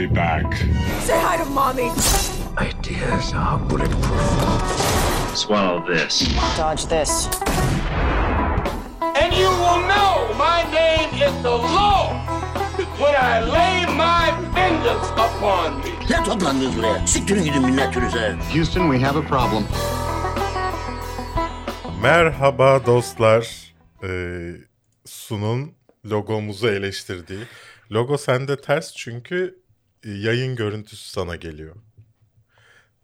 be back. Say hi to mommy. Ideas are bulletproof. Swallow this. Dodge this. And you will know my name is the Lord when I lay my vengeance upon me. Ne toplandınız buraya? Siktirin gidin millet türüze. Houston, we have a problem. Merhaba dostlar. Ee, Sun'un logomuzu eleştirdiği. Logo sende ters çünkü yayın görüntüsü sana geliyor.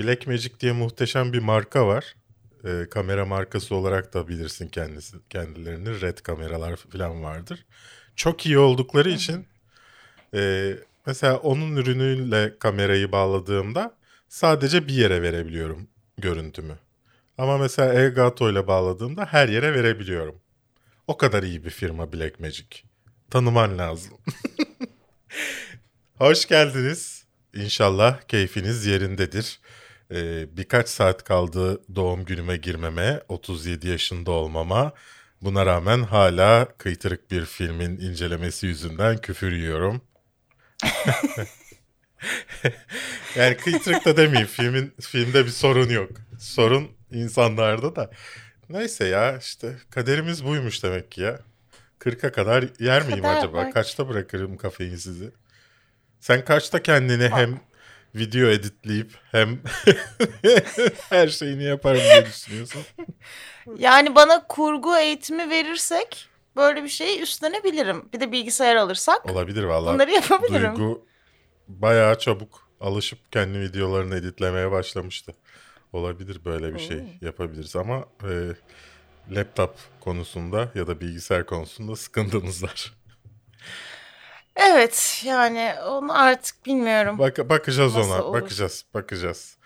Blackmagic diye muhteşem bir marka var. Ee, kamera markası olarak da bilirsin kendisi kendilerini. Red kameralar falan vardır. Çok iyi oldukları için e, mesela onun ürünüyle kamerayı bağladığımda sadece bir yere verebiliyorum görüntümü. Ama mesela Elgato ile bağladığımda her yere verebiliyorum. O kadar iyi bir firma Blackmagic. Tanıman lazım. Hoş geldiniz. İnşallah keyfiniz yerindedir. Ee, birkaç saat kaldı doğum günüme girmeme, 37 yaşında olmama. Buna rağmen hala kıytırık bir filmin incelemesi yüzünden küfür yiyorum. yani kıytırık da demeyeyim. Filmin, filmde bir sorun yok. Sorun insanlarda da. Neyse ya işte kaderimiz buymuş demek ki ya. 40'a kadar yer miyim Kader acaba? bak. Kaçta bırakırım kafein sizi? Sen kaçta kendini hem video editleyip hem her şeyini yaparım diye düşünüyorsun? Yani bana kurgu eğitimi verirsek böyle bir şeyi üstlenebilirim. Bir de bilgisayar alırsak Olabilir vallahi. bunları yapabilirim. Duygu bayağı çabuk alışıp kendi videolarını editlemeye başlamıştı. Olabilir böyle bir şey yapabiliriz ama e, laptop konusunda ya da bilgisayar konusunda sıkıntımız var. Evet yani onu artık bilmiyorum. Bak bakacağız Nasıl ona. olur? Bakacağız. Bakacağız.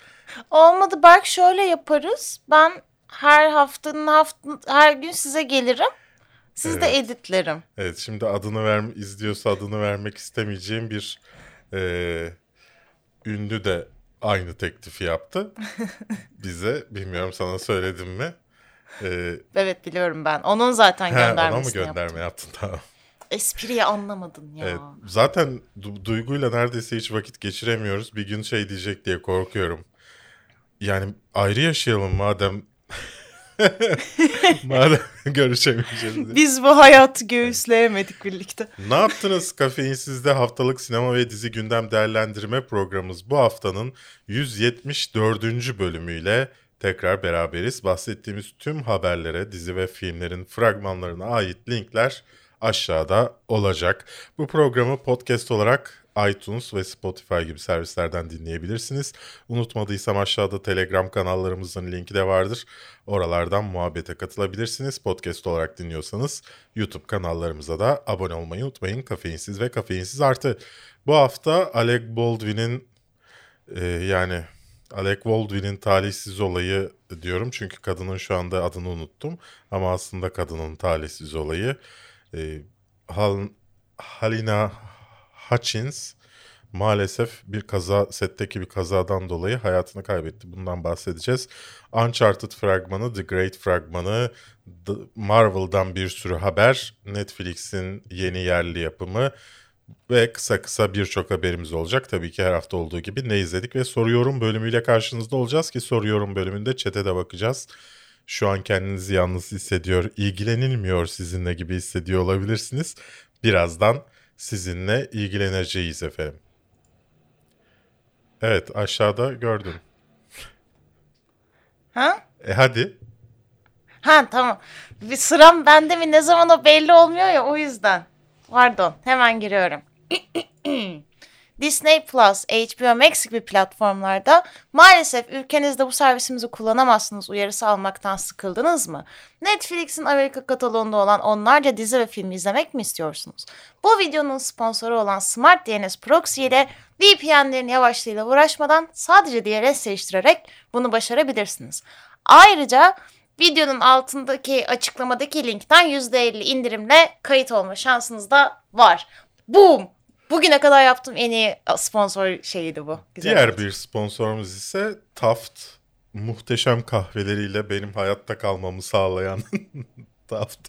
Olmadı belki şöyle yaparız. Ben her haftanın hafta her gün size gelirim. Siz de Evet. editlerim. Evet şimdi adını ver izliyorsa adını vermek istemeyeceğim bir e, ünlü de aynı teklifi yaptı bize. Bilmiyorum sana söyledim mi? E, Evet biliyorum ben. Onun zaten he, ona mı göndermesini gönderme yaptım. yaptın tamam. Espriyi anlamadın ya. Evet, zaten Du- Duygu'yla neredeyse hiç vakit geçiremiyoruz. Bir gün şey diyecek diye korkuyorum. Yani ayrı yaşayalım madem madem görüşemeyeceğiz diye. Biz bu hayatı göğüsleyemedik birlikte. Ne yaptınız Kafeinsiz'de haftalık sinema ve dizi gündem değerlendirme programımız bu haftanın 174. bölümüyle tekrar beraberiz. Bahsettiğimiz tüm haberlere, dizi ve filmlerin fragmanlarına ait linkler aşağıda olacak. Bu programı podcast olarak iTunes ve Spotify gibi servislerden dinleyebilirsiniz. Unutmadıysam aşağıda Telegram kanallarımızın linki de vardır. Oralardan muhabbete katılabilirsiniz. Podcast olarak dinliyorsanız YouTube kanallarımıza da abone olmayı unutmayın. Kafeinsiz ve kafeinsiz artı. Bu hafta Alec Baldwin'in e, yani Alec Baldwin'in talihsiz olayı diyorum. Çünkü kadının şu anda adını unuttum. Ama aslında kadının talihsiz olayı. E, Hal, Halina Hutchins maalesef bir kaza setteki bir kazadan dolayı hayatını kaybetti. Bundan bahsedeceğiz. Uncharted fragmanı, The Great fragmanı, The- Marvel'dan bir sürü haber, Netflix'in yeni yerli yapımı ve kısa kısa birçok haberimiz olacak. Tabii ki her hafta olduğu gibi ne izledik ve soruyorum bölümüyle karşınızda olacağız ki soruyorum bölümünde çete de bakacağız. Şu an kendinizi yalnız hissediyor, ilgilenilmiyor sizinle gibi hissediyor olabilirsiniz. Birazdan sizinle ilgileneceğiz efendim. Evet aşağıda gördün. Ha? E hadi. Ha tamam. Bir sıram bende mi ne zaman o belli olmuyor ya o yüzden. Pardon hemen giriyorum. Disney Plus, HBO Max gibi platformlarda maalesef ülkenizde bu servisimizi kullanamazsınız uyarısı almaktan sıkıldınız mı? Netflix'in Amerika kataloğunda olan onlarca dizi ve film izlemek mi istiyorsunuz? Bu videonun sponsoru olan Smart DNS Proxy ile VPN'lerin yavaşlığıyla uğraşmadan sadece DNS değiştirerek bunu başarabilirsiniz. Ayrıca videonun altındaki açıklamadaki linkten %50 indirimle kayıt olma şansınız da var. Boom! Bugüne kadar yaptığım en iyi sponsor şeyiydi bu. Güzel Diğer oldu. bir sponsorumuz ise Taft. Muhteşem kahveleriyle benim hayatta kalmamı sağlayan Taft.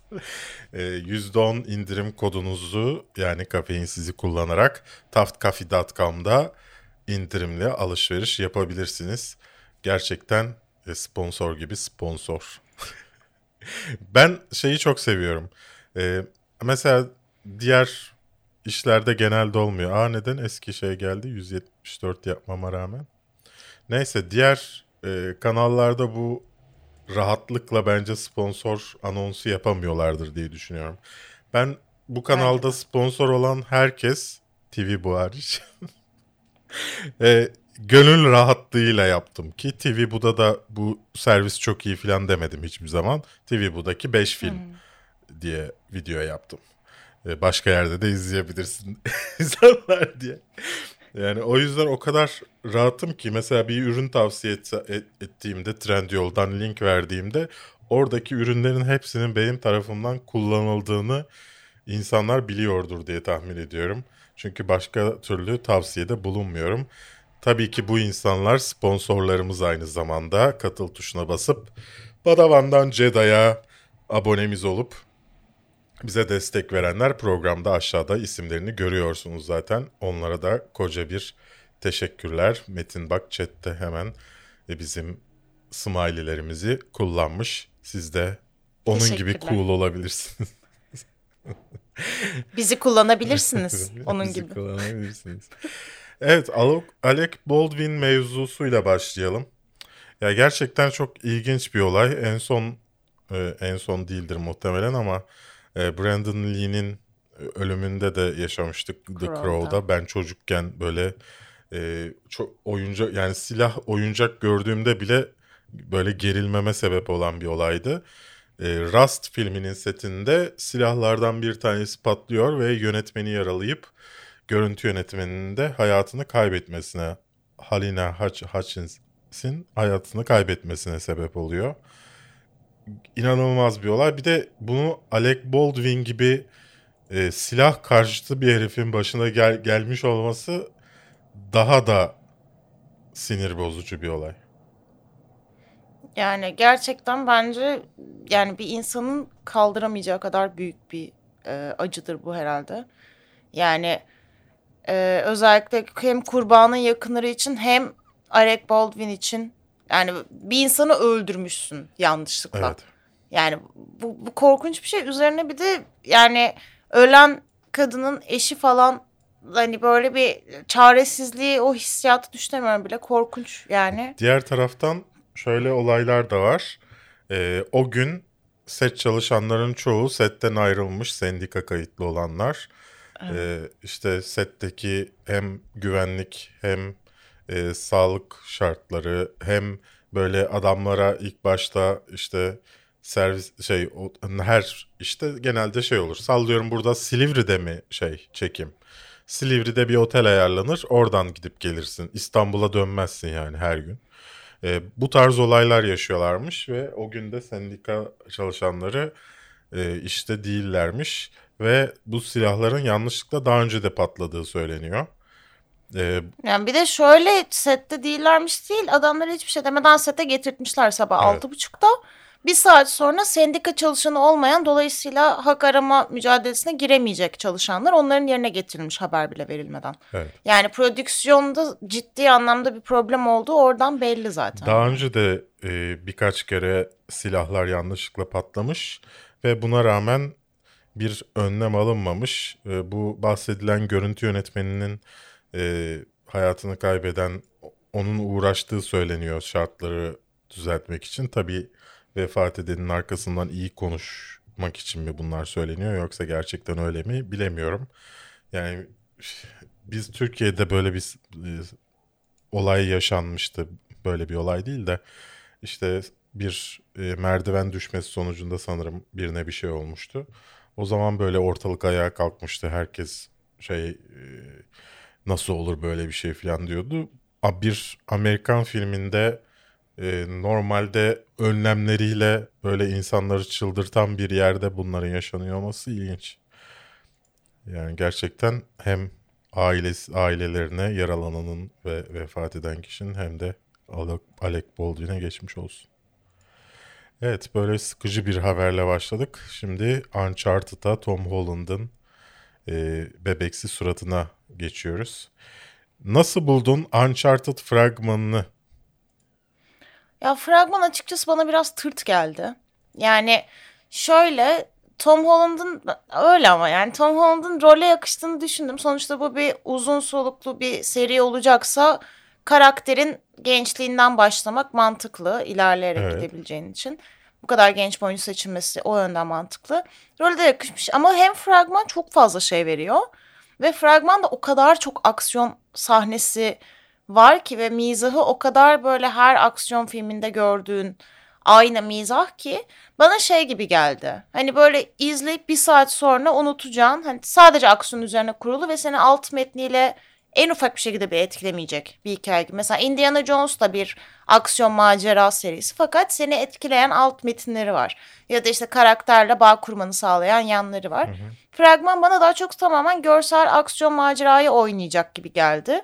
Ee, %10 indirim kodunuzu yani kafein sizi kullanarak taftcafe.com'da indirimli alışveriş yapabilirsiniz. Gerçekten e, sponsor gibi sponsor. ben şeyi çok seviyorum. Ee, mesela diğer işlerde genelde olmuyor. Aa neden eski şey geldi 174 yapmama rağmen. Neyse diğer e, kanallarda bu rahatlıkla bence sponsor anonsu yapamıyorlardır diye düşünüyorum. Ben bu kanalda sponsor olan herkes TV bu hariç e, gönül rahatlığıyla yaptım ki TV Bu'da da bu servis çok iyi falan demedim hiçbir zaman. TV Bu'daki 5 film diye video yaptım. E, başka yerde de izleyebilirsin insanlar diye. Yani o yüzden o kadar rahatım ki mesela bir ürün tavsiye etse- et- ettiğimde Trendyol'dan link verdiğimde oradaki ürünlerin hepsinin benim tarafımdan kullanıldığını insanlar biliyordur diye tahmin ediyorum. Çünkü başka türlü tavsiyede bulunmuyorum. Tabii ki bu insanlar sponsorlarımız aynı zamanda katıl tuşuna basıp Padawan'dan Jeda'ya abonemiz olup bize destek verenler programda aşağıda isimlerini görüyorsunuz zaten. Onlara da koca bir teşekkürler. Metin bak chatte hemen e, bizim smiley'lerimizi kullanmış. Siz de onun gibi cool olabilirsiniz. Bizi kullanabilirsiniz onun Bizi gibi. kullanabilirsiniz. evet Alec, Alec Baldwin mevzusuyla başlayalım. Ya gerçekten çok ilginç bir olay. En son e, en son değildir muhtemelen ama e, Brandon Lee'nin ölümünde de yaşamıştık The Crow'da. Crow'da. Ben çocukken böyle e, çok oyuncak yani silah oyuncak gördüğümde bile böyle gerilmeme sebep olan bir olaydı. E, Rust filminin setinde silahlardan bir tanesi patlıyor ve yönetmeni yaralayıp görüntü yönetmeninin de hayatını kaybetmesine Halina Hutch- Hutchins'in hayatını kaybetmesine sebep oluyor. İnanılmaz bir olay. Bir de bunu Alec Baldwin gibi e, silah karşıtı bir herifin başına gel- gelmiş olması daha da sinir bozucu bir olay. Yani gerçekten bence yani bir insanın kaldıramayacağı kadar büyük bir e, acıdır bu herhalde. Yani e, özellikle hem kurbanın yakınları için hem Alec Baldwin için yani bir insanı öldürmüşsün yanlışlıkla. Evet. Yani bu, bu korkunç bir şey. Üzerine bir de yani ölen kadının eşi falan hani böyle bir çaresizliği o hissiyatı düşünemiyorum bile korkunç yani. Diğer taraftan şöyle olaylar da var. Ee, o gün set çalışanların çoğu setten ayrılmış sendika kayıtlı olanlar. Ee, işte setteki hem güvenlik hem e, sağlık şartları hem böyle adamlara ilk başta işte servis şey o- her işte genelde şey olur. Sallıyorum burada Silivri'de mi şey çekim? Silivri'de bir otel ayarlanır. Oradan gidip gelirsin. İstanbul'a dönmezsin yani her gün. E, bu tarz olaylar yaşıyorlarmış ve o gün de sendika çalışanları e, işte değillermiş ve bu silahların yanlışlıkla daha önce de patladığı söyleniyor. E, Yani bir de şöyle sette değillermiş değil adamları hiçbir şey demeden sete getirtmişler sabah Evet. altı buçukta. Bir saat sonra sendika çalışanı olmayan dolayısıyla hak arama mücadelesine giremeyecek çalışanlar onların yerine getirilmiş haber bile verilmeden. evet. Yani prodüksiyonda ciddi anlamda bir problem olduğu oradan belli zaten. Daha önce de e, birkaç kere silahlar yanlışlıkla patlamış ve buna rağmen bir önlem alınmamış. E, bu bahsedilen görüntü yönetmeninin e, hayatını kaybeden onun uğraştığı söyleniyor şartları düzeltmek için. Tabii vefat edenin arkasından iyi konuşmak için mi bunlar söyleniyor yoksa gerçekten öyle mi bilemiyorum. Yani biz Türkiye'de böyle bir e, olay yaşanmıştı. Böyle bir olay değil de işte bir e, merdiven düşmesi sonucunda sanırım birine bir şey olmuştu. O zaman böyle ortalık ayağa kalkmıştı. Herkes şey e, nasıl olur böyle bir şey falan diyordu. Bir Amerikan filminde e, normalde önlemleriyle böyle insanları çıldırtan bir yerde bunların yaşanıyor olması ilginç. Yani gerçekten hem ailesi, ailelerine yaralananın ve vefat eden kişinin hem de Alec Baldwin'e geçmiş olsun. Evet böyle sıkıcı bir haberle başladık. Şimdi Uncharted'a Tom Holland'ın e, bebeksi suratına geçiyoruz. Nasıl buldun Uncharted fragmanını? Ya fragman açıkçası bana biraz tırt geldi. Yani şöyle Tom Holland'ın öyle ama yani Tom Holland'ın role yakıştığını düşündüm. Sonuçta bu bir uzun soluklu bir seri olacaksa karakterin gençliğinden başlamak mantıklı ilerleyerek Evet. gidebileceğin için. Bu kadar genç bir oyuncu seçilmesi o yönden mantıklı. Role de yakışmış ama hem fragman çok fazla şey veriyor ve fragmanda o kadar çok aksiyon sahnesi var ki ve mizahı o kadar böyle her aksiyon filminde gördüğün aynı mizah ki bana şey gibi geldi. Hani böyle izleyip bir saat sonra unutacağın hani sadece aksiyon üzerine kurulu ve seni alt metniyle en ufak bir şekilde bile etkilemeyecek bir hikaye gibi. Mesela Indiana Jones da bir aksiyon macera serisi fakat seni etkileyen alt metinleri var. Ya da işte karakterle bağ kurmanı sağlayan yanları var. Fragman bana daha çok tamamen görsel aksiyon macerayı oynayacak gibi geldi.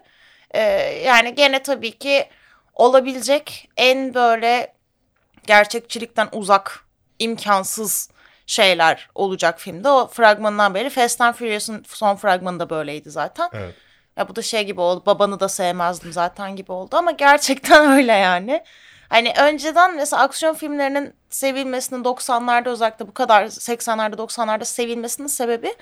Ee, yani gene tabii ki olabilecek en böyle gerçekçilikten uzak, imkansız şeyler olacak filmde. O fragmanından beri Fast and Furious'un son fragmanı da böyleydi zaten. Evet. Ya bu da şey gibi oldu. Babanı da sevmezdim zaten gibi oldu ama gerçekten öyle yani. Hani önceden mesela aksiyon filmlerinin sevilmesinin 90'larda özellikle bu kadar 80'lerde 90'larda sevilmesinin sebebi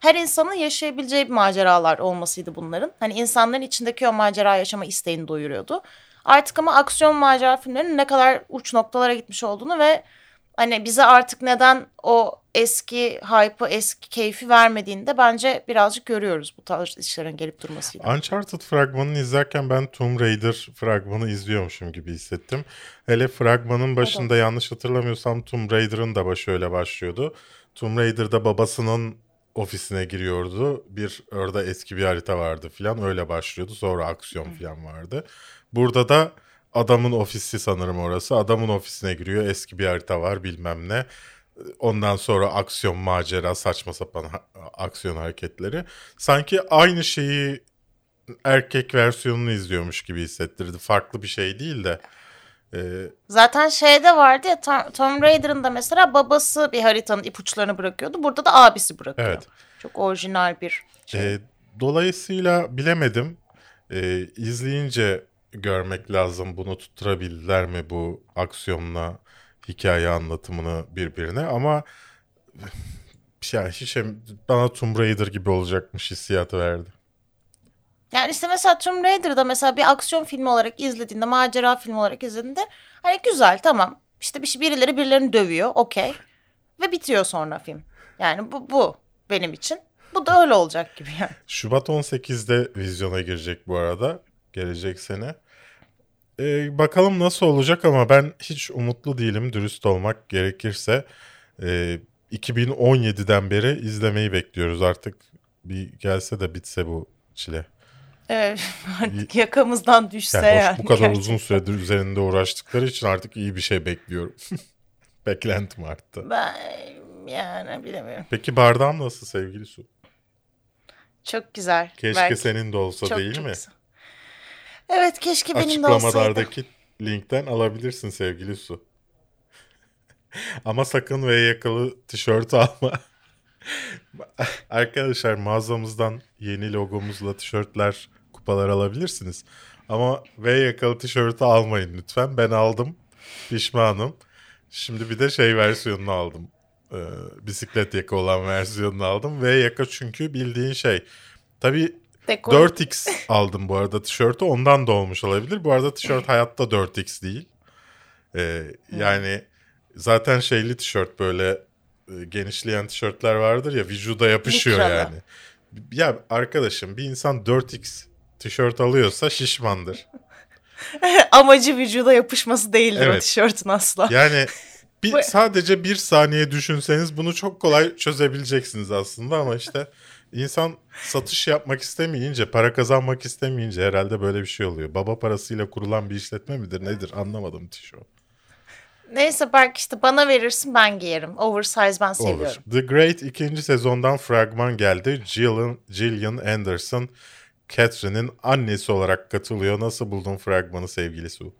her insanın yaşayabileceği bir maceralar olmasıydı bunların. Hani insanların içindeki o macera yaşama isteğini doyuruyordu. Artık ama aksiyon macera filmlerinin ne kadar uç noktalara gitmiş olduğunu ve hani bize artık neden o eski hype'ı, eski keyfi vermediğini de bence birazcık görüyoruz bu tarz işlerin gelip durmasıyla. Uncharted fragmanını izlerken ben Tomb Raider fragmanı izliyormuşum gibi hissettim. Hele fragmanın başında yanlış hatırlamıyorsam Tomb Raider'ın da başı öyle başlıyordu. Tomb Raider'da babasının ofisine giriyordu. Bir orada eski bir harita vardı filan öyle başlıyordu. Sonra aksiyon filan vardı. Burada da adamın ofisi sanırım orası. Adamın ofisine giriyor. Eski bir harita var bilmem ne. Ondan sonra aksiyon, macera, saçma sapan ha- aksiyon hareketleri. Sanki aynı şeyi erkek versiyonunu izliyormuş gibi hissettirdi. Farklı bir şey değil de. e, Zaten şeyde vardı ya Tom- Tomb Raider'ın da mesela babası bir haritanın ipuçlarını bırakıyordu. Burada da abisi bırakıyor. Evet. Çok orijinal bir şey. e, dolayısıyla bilemedim. E, izleyince görmek lazım bunu tutturabildiler mi bu aksiyonla hikaye anlatımını birbirine ama yani hiç bana Tomb Raider gibi olacakmış hissiyatı verdi. Yani işte mesela Tomb Raider'da mesela bir aksiyon filmi olarak izlediğinde, macera filmi olarak izlediğinde hani güzel tamam. İşte bir şey birileri birilerini dövüyor okey. Ve bitiyor sonra film. Yani bu, bu benim için. Bu da öyle olacak gibi yani. Şubat 18'de vizyona girecek bu arada. Gelecek sene. Ee, bakalım nasıl olacak ama ben hiç umutlu değilim dürüst olmak gerekirse. Ee, 2017'den beri izlemeyi bekliyoruz artık. Bir gelse de bitse bu çile. Evet, artık yakamızdan düşse Yani, hoş- yani. bu kadar gerçekten. uzun süredir üzerinde uğraştıkları için artık iyi bir şey bekliyorum. Beklentim arttı. Ben yani bilemiyorum. Peki bardağım nasıl sevgili Su? Çok güzel. Keşke Belki senin de olsa çok, değil çok mi? güzel. Evet keşke benim de olsaydı. Linkten alabilirsin sevgili Su. Ama sakın V yakalı tişört alma. Arkadaşlar mağazamızdan yeni logomuzla tişörtler, kupalar alabilirsiniz. Ama V yakalı tişörtü almayın lütfen. Ben aldım. Pişmanım. Şimdi bir de şey versiyonunu aldım. Ee, bisiklet yaka olan versiyonunu aldım. V yaka çünkü bildiğin şey. Tabii Dekor. 4x aldım bu arada tişörtü. Ondan da olmuş olabilir. Bu arada tişört hayatta 4x değil. Ee, yani zaten şeyli tişört böyle e, genişleyen tişörtler vardır ya vücuda yapışıyor Mikralı. yani. Ya arkadaşım bir insan 4x tişört alıyorsa şişmandır. Amacı vücuda yapışması değildir o Evet. tişörtün asla. Yani bir, sadece bir saniye düşünseniz bunu çok kolay çözebileceksiniz aslında ama işte insan satış yapmak istemeyince, para kazanmak istemeyince herhalde böyle bir şey oluyor. Baba parasıyla kurulan bir işletme midir nedir anlamadım tişört. Neyse belki işte bana verirsin ben giyerim. Oversize ben Olur. seviyorum. The Great ikinci sezondan fragman geldi. Gillian, Gillian Anderson, Catherine'in annesi olarak katılıyor. Nasıl buldun fragmanı sevgili Su?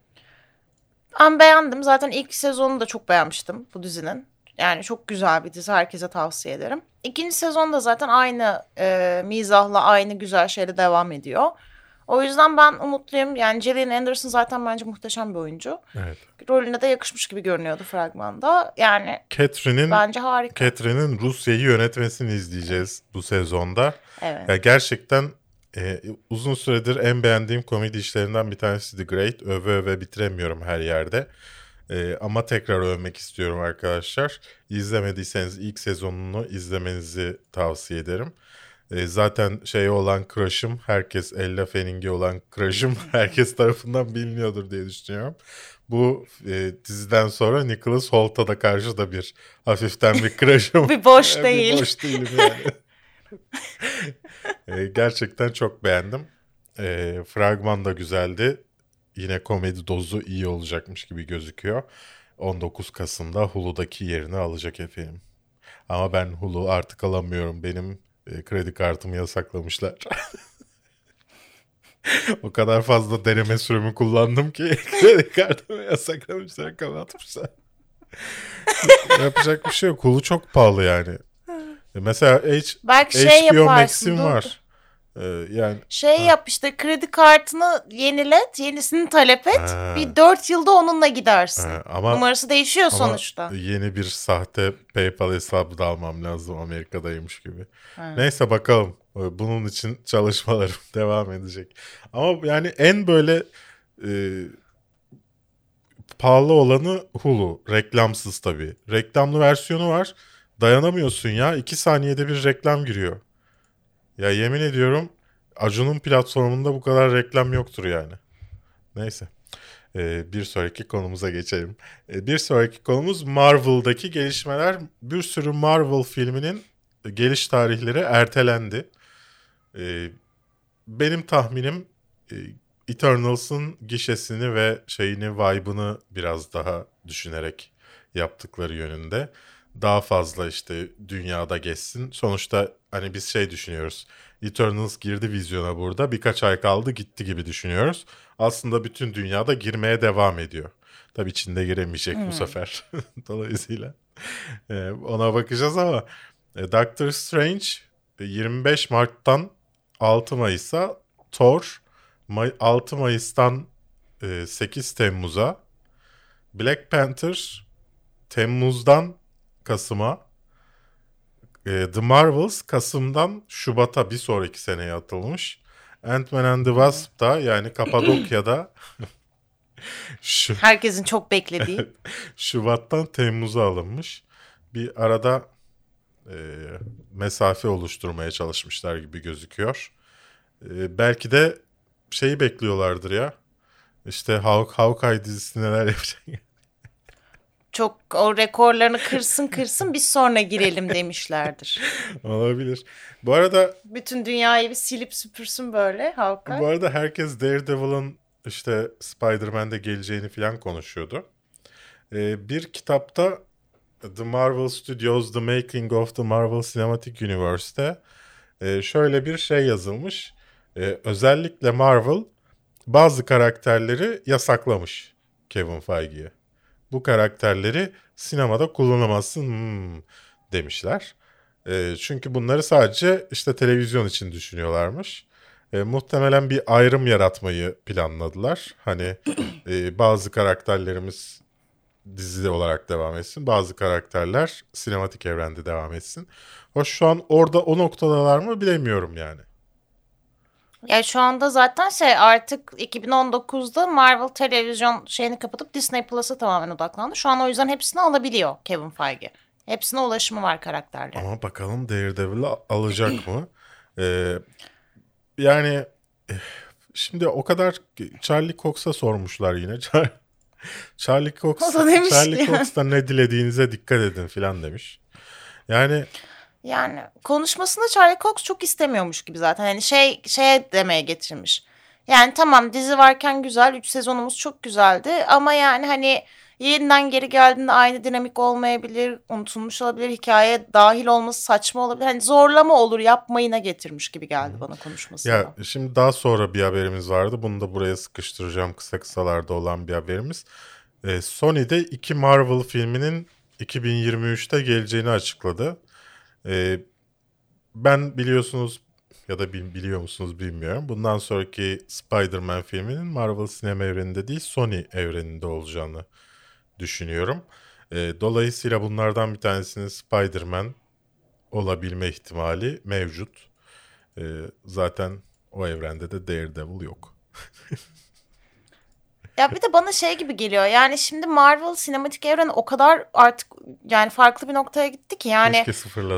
Ben beğendim. Zaten ilk sezonu da çok beğenmiştim bu dizinin. Yani çok güzel bir dizi. Herkese tavsiye ederim. İkinci sezon da zaten aynı e, mizahla, aynı güzel şeyle devam ediyor. O yüzden ben umutluyum. Yani Gillian Anderson zaten bence muhteşem bir oyuncu. Evet. Rolüne de yakışmış gibi görünüyordu fragmanda. Yani Catherine'in bence harika. Catherine'in Rusya'yı yönetmesini izleyeceğiz bu sezonda. Evet. Ya gerçekten e, uzun süredir en beğendiğim komedi işlerinden bir tanesi The Great. Öve öve bitiremiyorum her yerde. E, ama tekrar övmek istiyorum arkadaşlar. İzlemediyseniz ilk sezonunu izlemenizi tavsiye ederim. E, zaten şey olan crush'ım, herkes Ella Fanning'e olan crush'ım herkes tarafından biliniyordur diye düşünüyorum. Bu e, diziden sonra Nicholas Holt'a da karşı da bir hafiften bir crush'ım. Bir boş Bir değil. boş değilim yani. E, gerçekten çok beğendim. E, fragman da güzeldi. Yine komedi dozu iyi olacakmış gibi gözüküyor. 19 Kasım'da Hulu'daki yerini alacak efendim. Ama ben Hulu artık alamıyorum. Benim e, kredi kartımı yasaklamışlar. o kadar fazla deneme sürümü kullandım ki kredi kartımı yasaklamışlar, kapatmışlar. Yapacak bir şey yok. Hulu çok pahalı yani. E, Mesela H, Belki şey HBO yaparsın. Max'im var. Ee, yani Şey yap işte kredi kartını yenilet, yenisini talep et. Ha. Bir 4 yılda onunla gidersin. e, ama Numarası değişiyor Ama sonuçta. yeni bir sahte PayPal hesabı da almam lazım Amerika'daymış gibi. Ha. Neyse bakalım. Ee, Bunun için çalışmalarım devam edecek. Ama yani en böyle e, pahalı olanı Hulu. Reklamsız tabii. Reklamlı versiyonu var. Dayanamıyorsun ya. İki saniyede bir reklam giriyor. Ya yemin ediyorum Acun'un platformunda bu kadar reklam yoktur yani. Neyse. Ee, bir sonraki konumuza geçelim. Ee, bir sonraki konumuz Marvel'daki gelişmeler. Bir sürü Marvel filminin geliş tarihleri ertelendi. Ee, benim tahminim e, Eternals'ın gişesini ve şeyini, vibe'ını biraz daha düşünerek yaptıkları yönünde. Daha fazla işte dünyada geçsin. Sonuçta hani biz şey düşünüyoruz. Eternals girdi vizyona burada. Birkaç ay kaldı gitti gibi düşünüyoruz. Aslında bütün dünyada girmeye devam ediyor. Tabii içinde giremeyecek bu sefer. Dolayısıyla e, ona bakacağız ama e, Doctor Strange e, 25 Mart'tan 6 Mayıs'a Thor May- 6 Mayıs'tan e, 8 Temmuz'a Black Panther Temmuz'dan Kasım'a e, The Marvels Kasım'dan Şubat'a bir sonraki seneye atılmış. Ant-Man and the Wasp da yani Kapadokya'da şu, Herkesin çok beklediği. Şubat'tan Temmuz'a alınmış. Bir arada e, mesafe oluşturmaya çalışmışlar gibi gözüküyor. E, belki de şeyi bekliyorlardır ya. İşte Hawk, Hawkeye dizisi neler yapacak. Çok o rekorlarını kırsın kırsın biz sonra girelim demişlerdir. Olabilir. Bu arada Bütün dünyayı bir silip süpürsün böyle Hawkeye. bu arada herkes Daredevil'ın işte Spider-Man'de geleceğini falan konuşuyordu. E, bir kitapta The Marvel Studios The Making of the Marvel Cinematic Universe'te e, şöyle bir şey yazılmış. E, özellikle Marvel bazı karakterleri yasaklamış Kevin Feige'ye. Bu karakterleri sinemada kullanamazsın hmm, demişler. E, çünkü bunları sadece işte televizyon için düşünüyorlarmış. E, muhtemelen bir ayrım yaratmayı planladılar. Hani e, bazı karakterlerimiz dizi olarak devam etsin. Bazı karakterler sinematik evrende devam etsin. Hoş şu an orada o noktadalar mı bilemiyorum yani. Ya şu anda zaten şey artık 2019'da Marvel televizyon şeyini kapatıp Disney Plus'a tamamen odaklandı. Şu an o yüzden hepsini alabiliyor Kevin Feige. Hepsine ulaşımı var karakterlerin. Ama bakalım Daredevil'ı alacak mı? Ee, yani eh, şimdi o kadar Charlie Cox'a sormuşlar yine. Char- Charlie Cox, Charlie Cox'tan ne dilediğinize dikkat edin filan demiş. Yani Yani konuşmasında Charlie Cox çok istemiyormuş gibi zaten. Hani şey şeye demeye getirmiş. Yani tamam dizi varken güzel. 3 sezonumuz çok güzeldi. Ama yani hani yeniden geri geldiğinde aynı dinamik olmayabilir. Unutulmuş olabilir. Hikaye dahil olması saçma olabilir. Hani zorlama olur yapmayına getirmiş gibi geldi bana konuşmasında. Ya şimdi daha sonra bir haberimiz vardı. Bunu da buraya sıkıştıracağım kısa kısalarda olan bir haberimiz. E, Sony de iki Marvel filminin 2023'te geleceğini açıkladı. E, ben biliyorsunuz ya da bil- biliyor musunuz bilmiyorum. Bundan sonraki Spider-Man filminin Marvel sinema evreninde değil Sony evreninde olacağını düşünüyorum. E, dolayısıyla bunlardan bir tanesinin Spider-Man olabilme ihtimali mevcut. E, zaten o evrende de Daredevil yok. Ya bir de bana şey gibi geliyor. Yani şimdi Marvel sinematik evreni o kadar artık yani farklı bir noktaya gitti ki yani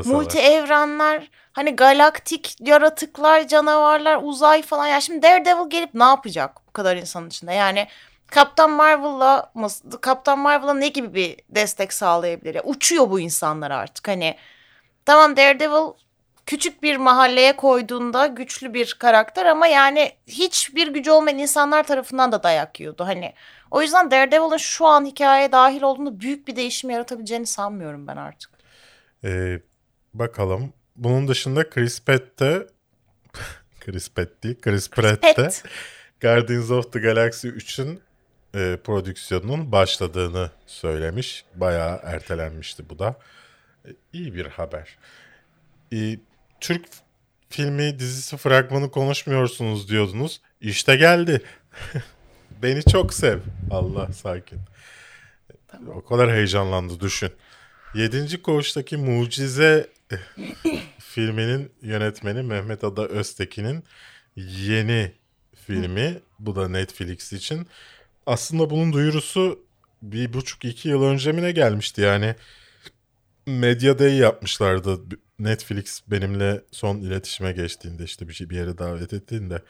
multi evrenler, hani galaktik yaratıklar, canavarlar, uzay falan. Ya şimdi Daredevil gelip ne yapacak bu kadar insanın içinde? Yani Kaptan Marvel'la Kaptan Marvel'a ne gibi bir destek sağlayabilir? Ya uçuyor bu insanlar artık. Hani tamam Daredevil küçük bir mahalleye koyduğunda güçlü bir karakter ama yani hiçbir gücü olmayan insanlar tarafından da dayak yiyordu. Hani o yüzden Daredevil'ın şu an hikayeye dahil olduğunda büyük bir değişim yaratabileceğini sanmıyorum ben artık. Ee, bakalım. Bunun dışında Chris Pratt de Chris Pratt değil, Chris Pratt de. Guardians of the Galaxy 3'ün e, prodüksiyonunun başladığını söylemiş. Bayağı ertelenmişti bu da. E, iyi bir haber. E, Türk filmi dizisi fragmanı konuşmuyorsunuz diyordunuz. İşte geldi. Beni çok sev. Allah sakin. O kadar heyecanlandı düşün. Yedinci Koğuş'taki Mucize filminin yönetmeni Mehmet Ada Öztekin'in yeni filmi. Bu da Netflix için. Aslında bunun duyurusu bir buçuk iki yıl önce mi ne gelmişti yani. Media Day yapmışlardı. Netflix benimle son iletişime geçtiğinde işte bir şey bir yere davet ettiğinde.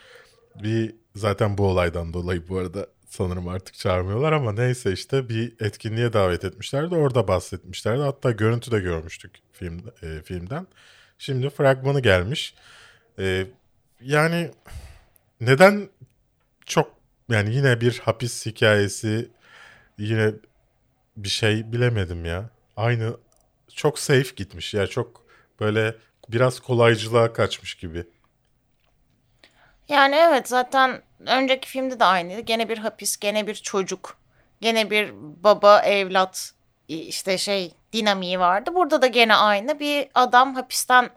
Bir zaten bu olaydan dolayı bu arada sanırım artık çağırmıyorlar ama neyse işte bir etkinliğe davet etmişlerdi. Orada bahsetmişlerdi. Hatta görüntü de görmüştük film, e, filmden. Şimdi fragmanı gelmiş. E, yani neden çok yani yine bir hapis hikayesi yine bir şey bilemedim ya. Aynı çok safe gitmiş ya çok böyle biraz kolaycılığa kaçmış gibi. Yani evet zaten önceki filmde de aynıydı. Gene bir hapis, gene bir çocuk, gene bir baba evlat işte şey dinamiği vardı. Burada da gene aynı bir adam hapisten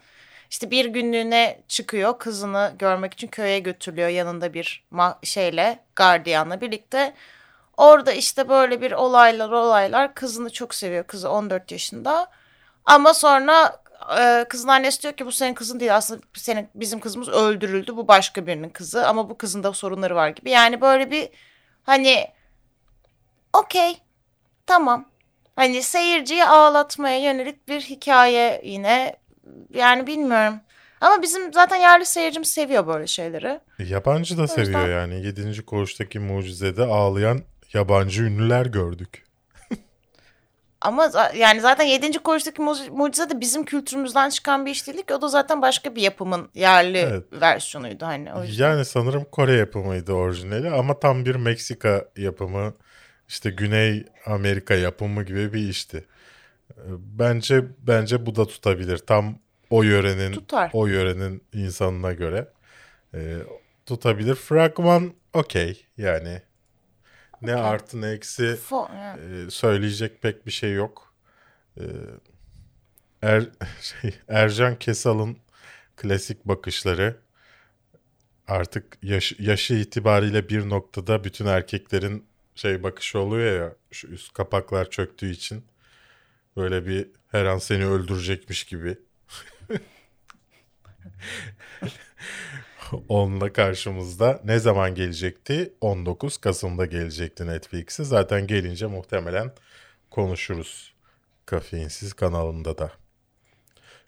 işte bir günlüğüne çıkıyor kızını görmek için köye götürülüyor yanında bir şeyle gardiyanla birlikte. Orada işte böyle bir olaylar olaylar kızını çok seviyor kızı 14 yaşında. Ama sonra e, kızın annesi diyor ki bu senin kızın değil aslında senin bizim kızımız öldürüldü bu başka birinin kızı ama bu kızın da sorunları var gibi. Yani böyle bir hani okey tamam hani seyirciyi ağlatmaya yönelik bir hikaye yine yani bilmiyorum. Ama bizim zaten yerli seyircimiz seviyor böyle şeyleri. Yabancı da O seviyor yüzden- yani. Yedinci Koğuş'taki Mucize'de ağlayan yabancı ünlüler gördük. Ama yani zaten 7. Koğuş'taki mu- mucize de bizim kültürümüzden çıkan bir iş değildi ki. O da zaten başka bir yapımın yerli Evet. versiyonuydu hani. O yüzden. Yani sanırım Kore yapımıydı orijinali ama tam bir Meksika yapımı, işte Güney Amerika yapımı gibi bir işti. Bence bence bu da tutabilir. Tam o yörenin Tutar. o yörenin insanına göre Ee, tutabilir. Fragman okey yani. Ne artı ne eksi e, söyleyecek pek bir şey yok. Ee, er, şey, Ercan Kesal'ın klasik bakışları artık yaş, yaşı itibariyle bir noktada bütün erkeklerin şey bakışı oluyor ya şu üst kapaklar çöktüğü için böyle bir her an seni öldürecekmiş gibi. Onunla karşımızda ne zaman gelecekti? 19 Kasım'da gelecekti Netflix'e. Zaten gelince muhtemelen konuşuruz. Kafeinsiz kanalında da.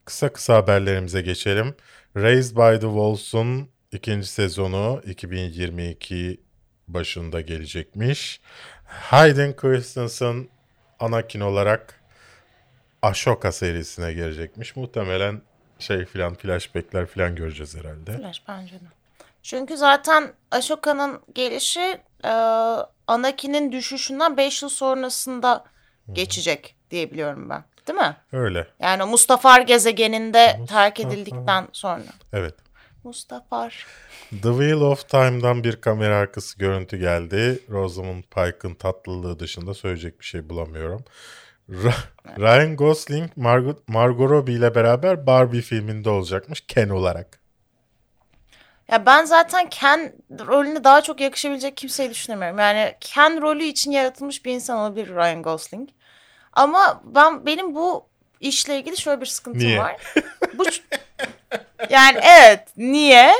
Kısa kısa haberlerimize geçelim. Raised by the Wolves'un ikinci sezonu 2022 başında gelecekmiş. Hayden Christensen Anakin olarak Ashoka serisine gelecekmiş. Muhtemelen şey filan flashbackler filan göreceğiz herhalde. Flash bence de. Çünkü zaten Ashoka'nın gelişi e, Anakin'in düşüşünden 5 yıl sonrasında geçecek diye biliyorum ben. Değil mi? Öyle. Yani Mustafar gezegeninde terk Mustafa. edildikten sonra. Evet. Mustafar. The Wheel of Time'dan bir kamera arkası görüntü geldi. Rosamund Pike'ın tatlılığı dışında söyleyecek bir şey bulamıyorum. Ryan Gosling Margot, Margot Robbie ile beraber Barbie filminde olacakmış Ken olarak. Ya ben zaten Ken rolüne daha çok yakışabilecek kimseyi düşünemiyorum. Yani Ken rolü için yaratılmış bir insan olabilir Ryan Gosling. Ama ben benim bu işle ilgili şöyle bir sıkıntım Niye? var. Bu yani evet niye?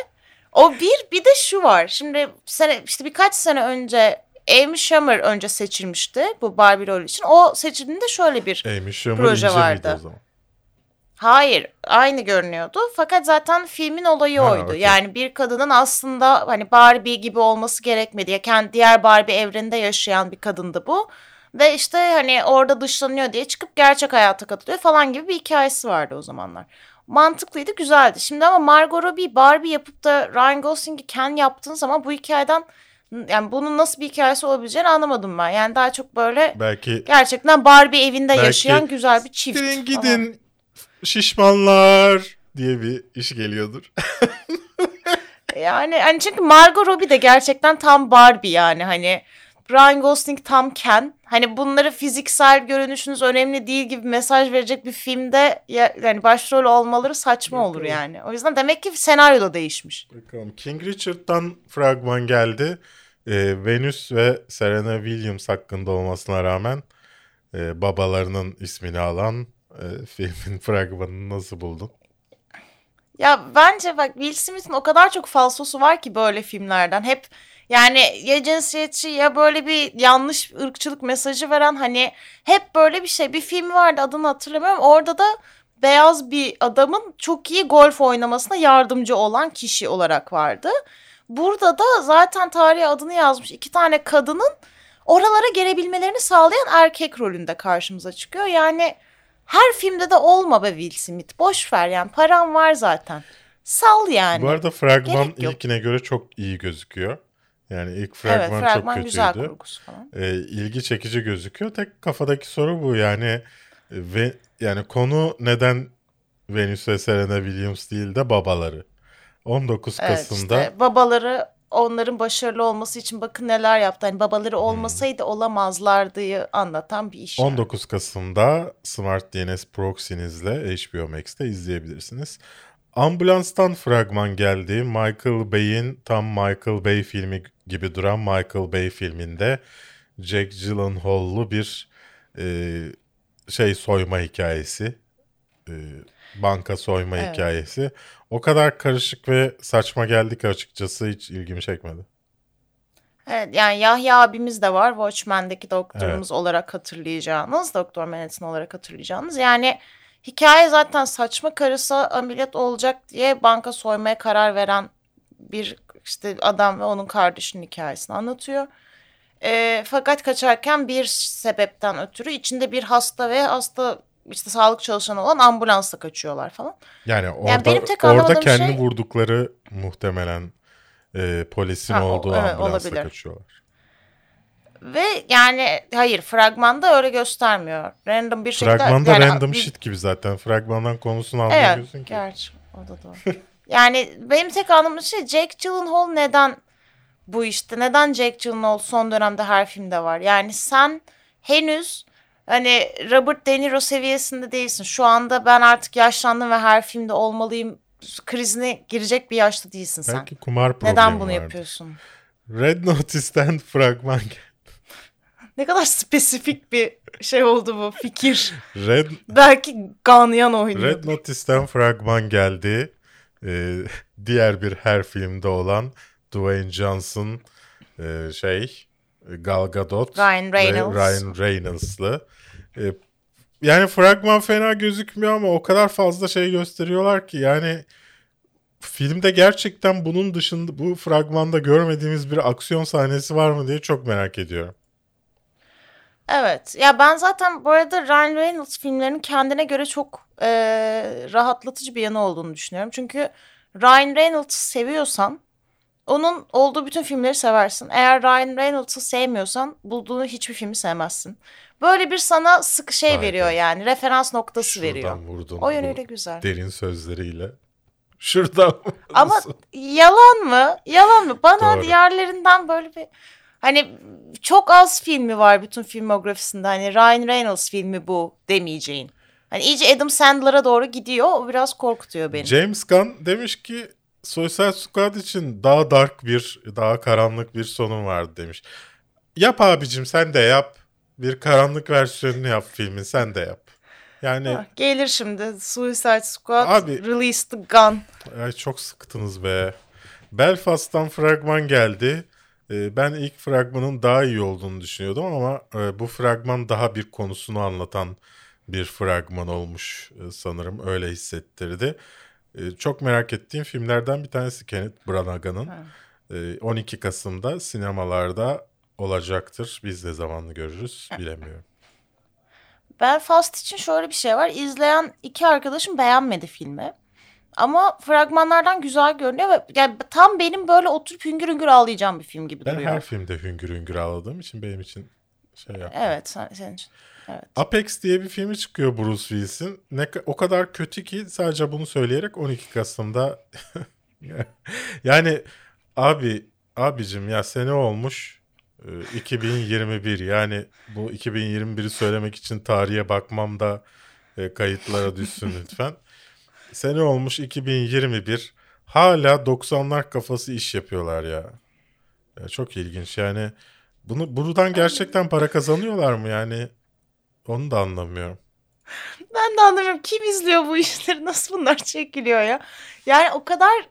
O bir bir de şu var. Şimdi sene işte birkaç sene önce Amy Schumer önce seçilmişti bu Barbie rolü için. O seçildiğinde şöyle bir Amy Schumer Proje vardı. o zaman? Hayır, aynı görünüyordu. Fakat zaten filmin olayı Ha, oydu. okey. Yani bir kadının aslında hani Barbie gibi olması gerekmedi. Ya kendi diğer Barbie evreninde yaşayan bir kadındı bu. Ve işte hani orada dışlanıyor diye çıkıp gerçek hayata katılıyor falan gibi bir hikayesi vardı o zamanlar. Mantıklıydı, güzeldi. Şimdi ama Margot Robbie Barbie yapıp da Ryan Gosling'i Ken yaptığın zaman bu hikayeden yani bunun nasıl bir hikayesi olabileceğini anlamadım ben. Yani daha çok böyle Belki gerçekten Barbie evinde Belki yaşayan güzel bir çift. Gidin gidin şişmanlar diye bir iş geliyordur. Yani hani çünkü Margot Robbie de gerçekten tam Barbie yani hani Ryan Gosling tam Ken. Hani bunları fiziksel görünüşünüz önemli değil gibi mesaj verecek bir filmde ya, yani başrol olmaları saçma olur yani. O yüzden demek ki senaryo da değişmiş. Bakalım. King Richard'dan fragman geldi. Ee, Venüs ve Serena Williams hakkında olmasına rağmen e, babalarının ismini alan e, filmin fragmanını nasıl buldun? Ya bence bak Will Smith'in o kadar çok falsosu var ki böyle filmlerden. Hep yani ya cinsiyetçi ya böyle bir yanlış ırkçılık mesajı veren hani hep böyle bir şey. Bir film vardı adını hatırlamıyorum. Orada da beyaz bir adamın çok iyi golf oynamasına yardımcı olan kişi olarak vardı. Burada da zaten tarihe adını yazmış iki tane kadının oralara gelebilmelerini sağlayan erkek rolünde karşımıza çıkıyor. Yani her filmde de olma be Will Smith. Boş ver yani param var zaten. Sal yani. Bu arada fragman gerek yok. ilkine göre çok iyi gözüküyor. Yani ilk fragman, evet fragman çok kötüydü. güzel falan. E, ilgi çekici gözüküyor. Tek kafadaki soru bu yani e, ve yani konu neden Venüs ve Serena Williams değil de babaları. 19 Evet Kasım'da işte babaları onların başarılı olması için bakın neler yaptı. Hani babaları olmasaydı olamazlardı'yı anlatan bir iş. yani. 19 Kasım'da Smart DNS Proxy'nizle HBO Max'te izleyebilirsiniz. Ambulanstan fragman geldi. Michael Bay'in tam Michael Bay filmi gibi duran Michael Bay filminde Jack Gyllenhaal'lı bir e, şey soyma hikayesi. E, banka soyma Evet. hikayesi. O kadar karışık ve saçma geldi ki açıkçası hiç ilgimi çekmedi. Evet yani Yahya abimiz de var. Watchmen'deki doktorumuz olarak hatırlayacağınız. Doktor Manhattan olarak hatırlayacağınız. Yani hikaye zaten saçma karısı ameliyat olacak diye banka soymaya karar veren bir işte adam ve onun kardeşinin hikayesini anlatıyor. Ee, fakat kaçarken bir sebepten ötürü içinde bir hasta ve hasta işte sağlık çalışanı olan ambulansla kaçıyorlar falan. Yani orada benim tek orada anlamadığım kendi şey- vurdukları muhtemelen e, polisin Ha, olduğu evet, ambulansla olabilir. kaçıyorlar. Ve yani hayır fragmanda öyle göstermiyor. Random bir şekilde. Fragmanda yani random bir- shit gibi zaten. Fragmandan konusunu Evet anlamıyorsun ki. gerçi o da doğru. yani benim tek anladığım şey Jack Gyllenhaal neden bu işte neden Jack Gyllenhaal son dönemde her filmde var? Yani sen henüz hani Robert De Niro seviyesinde değilsin. Şu anda ben artık yaşlandım ve her filmde olmalıyım krizine girecek bir yaşta değilsin sen. Belki kumar problemi Neden bunu vardı. yapıyorsun? Red Notice'den fragman Ne kadar spesifik bir şey oldu bu fikir. Red, Belki Ganyan oynuyor. Red Notice'den fragman geldi. Ee, diğer bir her filmde olan Dwayne Johnson e, şey Gal Gadot Ryan Reynolds. Ryan Reynolds'lı. Ee, yani fragman fena gözükmüyor ama o kadar fazla şey gösteriyorlar ki yani filmde gerçekten bunun dışında bu fragmanda görmediğimiz bir aksiyon sahnesi var mı diye çok merak ediyorum. Evet. Ya ben zaten bu arada Ryan Reynolds filmlerinin kendine göre çok e, rahatlatıcı bir yanı olduğunu düşünüyorum. Çünkü Ryan Reynolds'ı seviyorsan onun olduğu bütün filmleri seversin. Eğer Ryan Reynolds'ı sevmiyorsan bulduğun hiçbir filmi sevmezsin. Böyle bir sana sık şey be. veriyor yani. Referans noktası Şuradan veriyor. vurdun O yönüyle güzel. derin sözleriyle. Şurada mı? Ama yalan mı? Yalan mı? Bana Doğru. diğerlerinden böyle bir hani çok az filmi var bütün filmografisinde. Hani Ryan Reynolds filmi bu demeyeceğin. Hani iyice Adam Sandler'a doğru gidiyor. O biraz korkutuyor beni. James Gunn demiş ki Suicide Squad için daha dark bir, daha karanlık bir sonum vardı demiş. Yap abicim sen de yap. Bir karanlık versiyonunu yap filmin sen de yap. Yani Ha, Gelir şimdi Suicide Squad, Abi- Release the Gun. ay çok sıktınız be. Belfast'tan fragman geldi. Ee, Ben ilk fragmanın daha iyi olduğunu düşünüyordum ama e, bu fragman daha bir konusunu anlatan bir fragman olmuş e, sanırım. Öyle hissettirdi. E, Çok merak ettiğim filmlerden bir tanesi Kenneth Branagh'ın. E, 12 Kasım'da sinemalarda olacaktır. Biz de zamanlı görürüz bilemiyorum. Belfast için şöyle bir şey var. İzleyen iki arkadaşım beğenmedi filmi. Ama fragmanlardan güzel görünüyor ve yani tam benim böyle oturup hüngür hüngür ağlayacağım bir film gibi Ben duruyor. her filmde hüngür hüngür ağladığım için benim için şey yaptım. Evet sen, senin için. Evet. Apex diye bir filmi çıkıyor Bruce Willis'in. Ne, o kadar kötü ki sadece bunu söyleyerek 12 Kasım'da yani abi abicim ya sene olmuş e, 2021 yani bu 2021'i söylemek için tarihe bakmam da e, kayıtlara düşsün lütfen. Sene olmuş 2021 hala 90'lar kafası iş yapıyorlar ya. ya çok ilginç yani bunu buradan gerçekten para kazanıyorlar mı yani onu da anlamıyorum. Ben de anlamıyorum kim izliyor bu işleri nasıl bunlar çekiliyor ya. Yani o kadar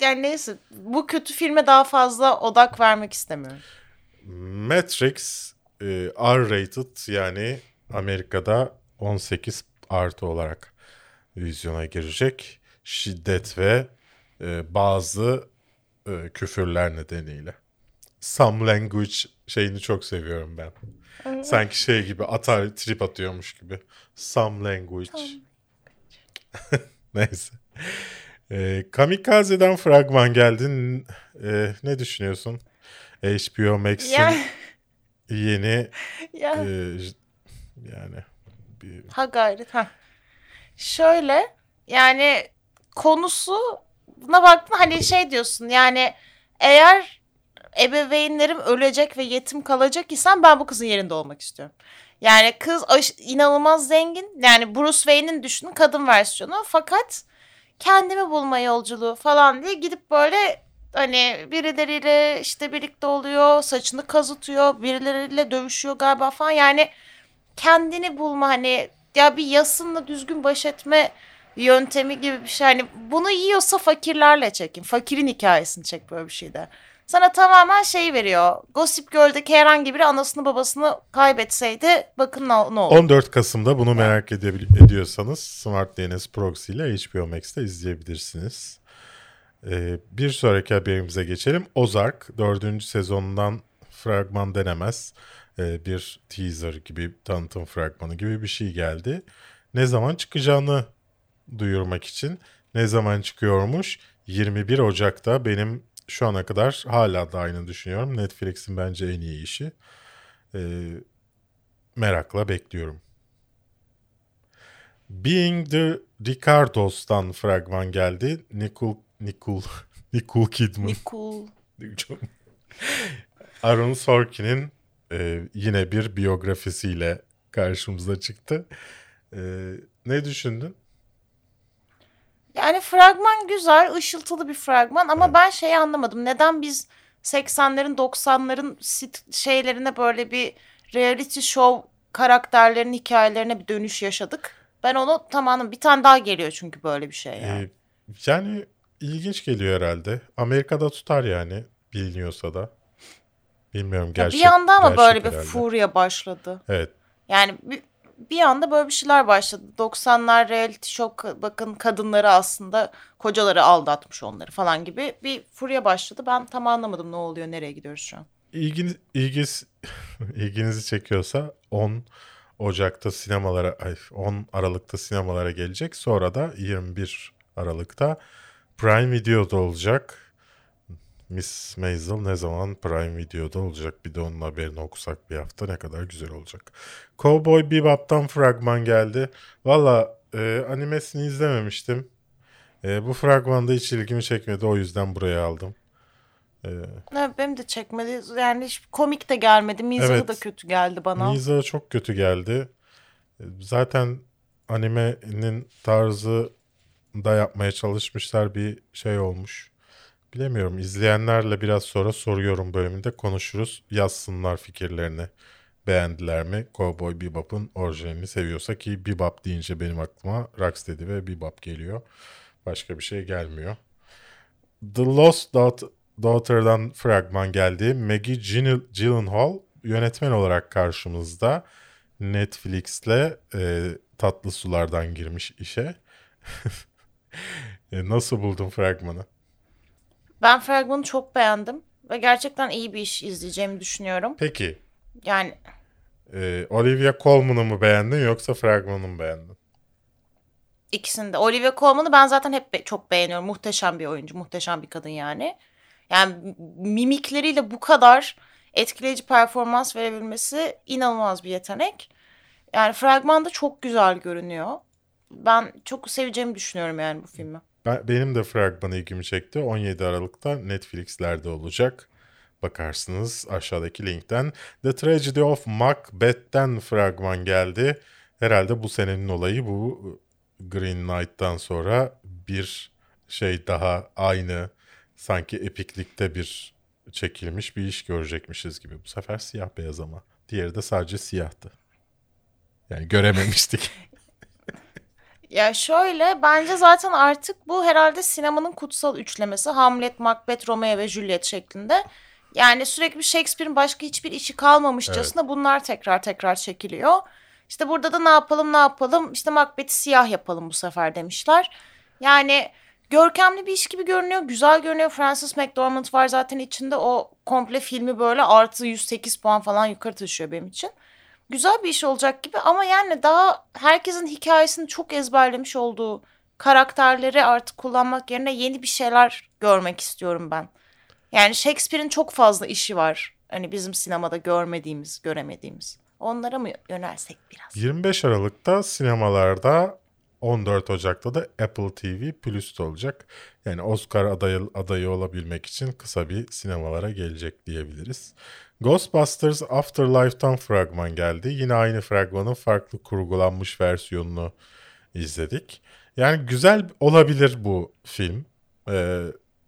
yani neyse bu kötü filme daha fazla odak vermek istemiyorum. Matrix e, R-rated yani Amerika'da 18 artı olarak vizyona girecek. Şiddet ve e, bazı e, küfürler nedeniyle. Some language şeyini çok seviyorum ben. Sanki şey gibi atar trip atıyormuş gibi. Some language. Neyse. E, Kamikaze'den fragman geldin. E, ne düşünüyorsun? HBO Max'in Yani, yeni ya, e, yani bir, ha gayret ha. Şöyle yani konusu buna baktın hani şey diyorsun yani eğer ebeveynlerim ölecek ve yetim kalacak isem ben bu kızın yerinde olmak istiyorum. Yani kız inanılmaz zengin. Yani Bruce Wayne'in düşünün kadın versiyonu. Fakat kendimi bulma yolculuğu falan diye gidip böyle hani birileriyle işte birlikte oluyor. Saçını kazıtıyor. Birileriyle dövüşüyor galiba falan. Yani kendini bulma hani ya bir yasınla düzgün baş etme yöntemi gibi bir şey. Hani bunu yiyorsa fakirlerle çekin. Fakirin hikayesini çek böyle bir şeyde. Sana tamamen şey veriyor. Gossip Girl'deki herhangi biri anasını babasını kaybetseydi bakın ne, ne olur. 14 Kasım'da bunu merak ediyorsanız Smart DNS Proxy ile HBO Max'te izleyebilirsiniz. Ee, bir sonraki haberimize geçelim. Ozark 4. sezonundan fragman denemez. Ee, bir teaser gibi tanıtım fragmanı gibi bir şey geldi. Ne zaman çıkacağını duyurmak için ne zaman çıkıyormuş? 21 Ocak'ta benim şu ana kadar hala da aynı düşünüyorum. Netflix'in bence en iyi işi. Ee, merakla bekliyorum. Being the Ricardos'tan fragman geldi. Nicole Nicole Nicole Kidman. Nicole. Aaron Sorkin'in e, yine bir biyografisiyle karşımıza çıktı. E, ne düşündün? Yani fragman güzel, ışıltılı bir fragman ama ben şeyi anlamadım. Neden biz 80'lerin 90'ların sit- şeylerine böyle bir reality show karakterlerin hikayelerine bir dönüş yaşadık. Ben onu tamamen bir tane daha geliyor çünkü böyle bir şey yani. E, yani ilginç geliyor herhalde. Amerika'da tutar yani biliniyorsa da. Bilmiyorum Ya gerçek. bir anda ama böyle bir herhalde. furya başladı. Evet. Yani bir, bir anda böyle bir şeyler başladı. 90'lar reality show bakın kadınları aslında kocaları aldatmış onları falan gibi bir furya başladı. Ben tam anlamadım ne oluyor nereye gidiyoruz şu an. İlginiz, ilginiz, ilginizi çekiyorsa 10 Ocak'ta sinemalara, ay 10 Aralık'ta sinemalara gelecek. Sonra da 21 Aralık'ta Prime Video'da olacak. Miss Maisel ne zaman Prime Video'da olacak? Bir de onun haberini okusak bir hafta ne kadar güzel olacak. Cowboy Bebop'tan fragman geldi. Valla e, animesini izlememiştim. E, bu fragmanda hiç ilgimi çekmedi o yüzden buraya aldım. Evet, benim de çekmedi. Yani hiç komik de gelmedi. Mizahı Evet. da kötü geldi bana. Mizahı çok kötü geldi. E, Zaten animenin tarzı da yapmaya çalışmışlar bir şey olmuş. Bilemiyorum. İzleyenlerle biraz sonra soruyorum bölümünde konuşuruz. Yazsınlar fikirlerini. Beğendiler mi? Cowboy Bebop'un orijinalini seviyorsa ki Bebop deyince benim aklıma Rocksteady ve Bebop geliyor. Başka bir şey gelmiyor. The Lost Daugh- Daughter'dan fragman geldi. Maggie Gyllen- Gyllenhaal yönetmen olarak karşımızda. Netflix'le e, tatlı sulardan girmiş işe. E, Nasıl buldun fragmanı? Ben fragmanı çok beğendim. Ve gerçekten iyi bir iş izleyeceğimi düşünüyorum. Peki Yani e, Olivia Colman'ı mı beğendin yoksa fragmanı mı beğendin? ikisinde. Olivia Colman'ı ben zaten hep be- çok beğeniyorum. Muhteşem bir oyuncu. Muhteşem bir kadın yani. Yani mimikleriyle bu kadar etkileyici performans verebilmesi inanılmaz bir yetenek. Yani fragmanda çok güzel görünüyor. Ben çok seveceğimi düşünüyorum yani bu filmi. Ben, benim de fragmanı ilgimi çekti. 17 Aralık'ta Netflix'lerde olacak. Bakarsınız aşağıdaki linkten. The Tragedy of Macbeth'ten fragman geldi. Herhalde bu senenin olayı bu Green Knight'tan sonra bir şey daha aynı sanki epiklikte bir çekilmiş bir iş görecekmişiz gibi. Bu sefer siyah beyaz ama. Diğeri de sadece siyahtı. Yani görememiştik. Ya şöyle bence zaten artık bu herhalde sinemanın kutsal üçlemesi. Hamlet, Macbeth, Romeo ve Juliet şeklinde. Yani sürekli Shakespeare'in başka hiçbir işi kalmamışçasına bunlar tekrar tekrar çekiliyor. İşte burada da ne yapalım ne yapalım işte Macbeth'i siyah yapalım bu sefer demişler. Yani görkemli bir iş gibi görünüyor. Güzel görünüyor. Francis McDormand var zaten içinde. O komple filmi böyle artı 108 puan falan yukarı taşıyor benim için güzel bir iş olacak gibi ama yani daha herkesin hikayesini çok ezberlemiş olduğu karakterleri artık kullanmak yerine yeni bir şeyler görmek istiyorum ben. Yani Shakespeare'in çok fazla işi var. Hani bizim sinemada görmediğimiz, göremediğimiz. Onlara mı yönelsek biraz? 25 Aralık'ta sinemalarda 14 Ocak'ta da Apple TV Plus'ta olacak. Yani Oscar adayı, adayı olabilmek için kısa bir sinemalara gelecek diyebiliriz. Ghostbusters Afterlife'tan fragman geldi. Yine aynı fragmanın farklı kurgulanmış versiyonunu izledik. Yani güzel olabilir bu film. Ee,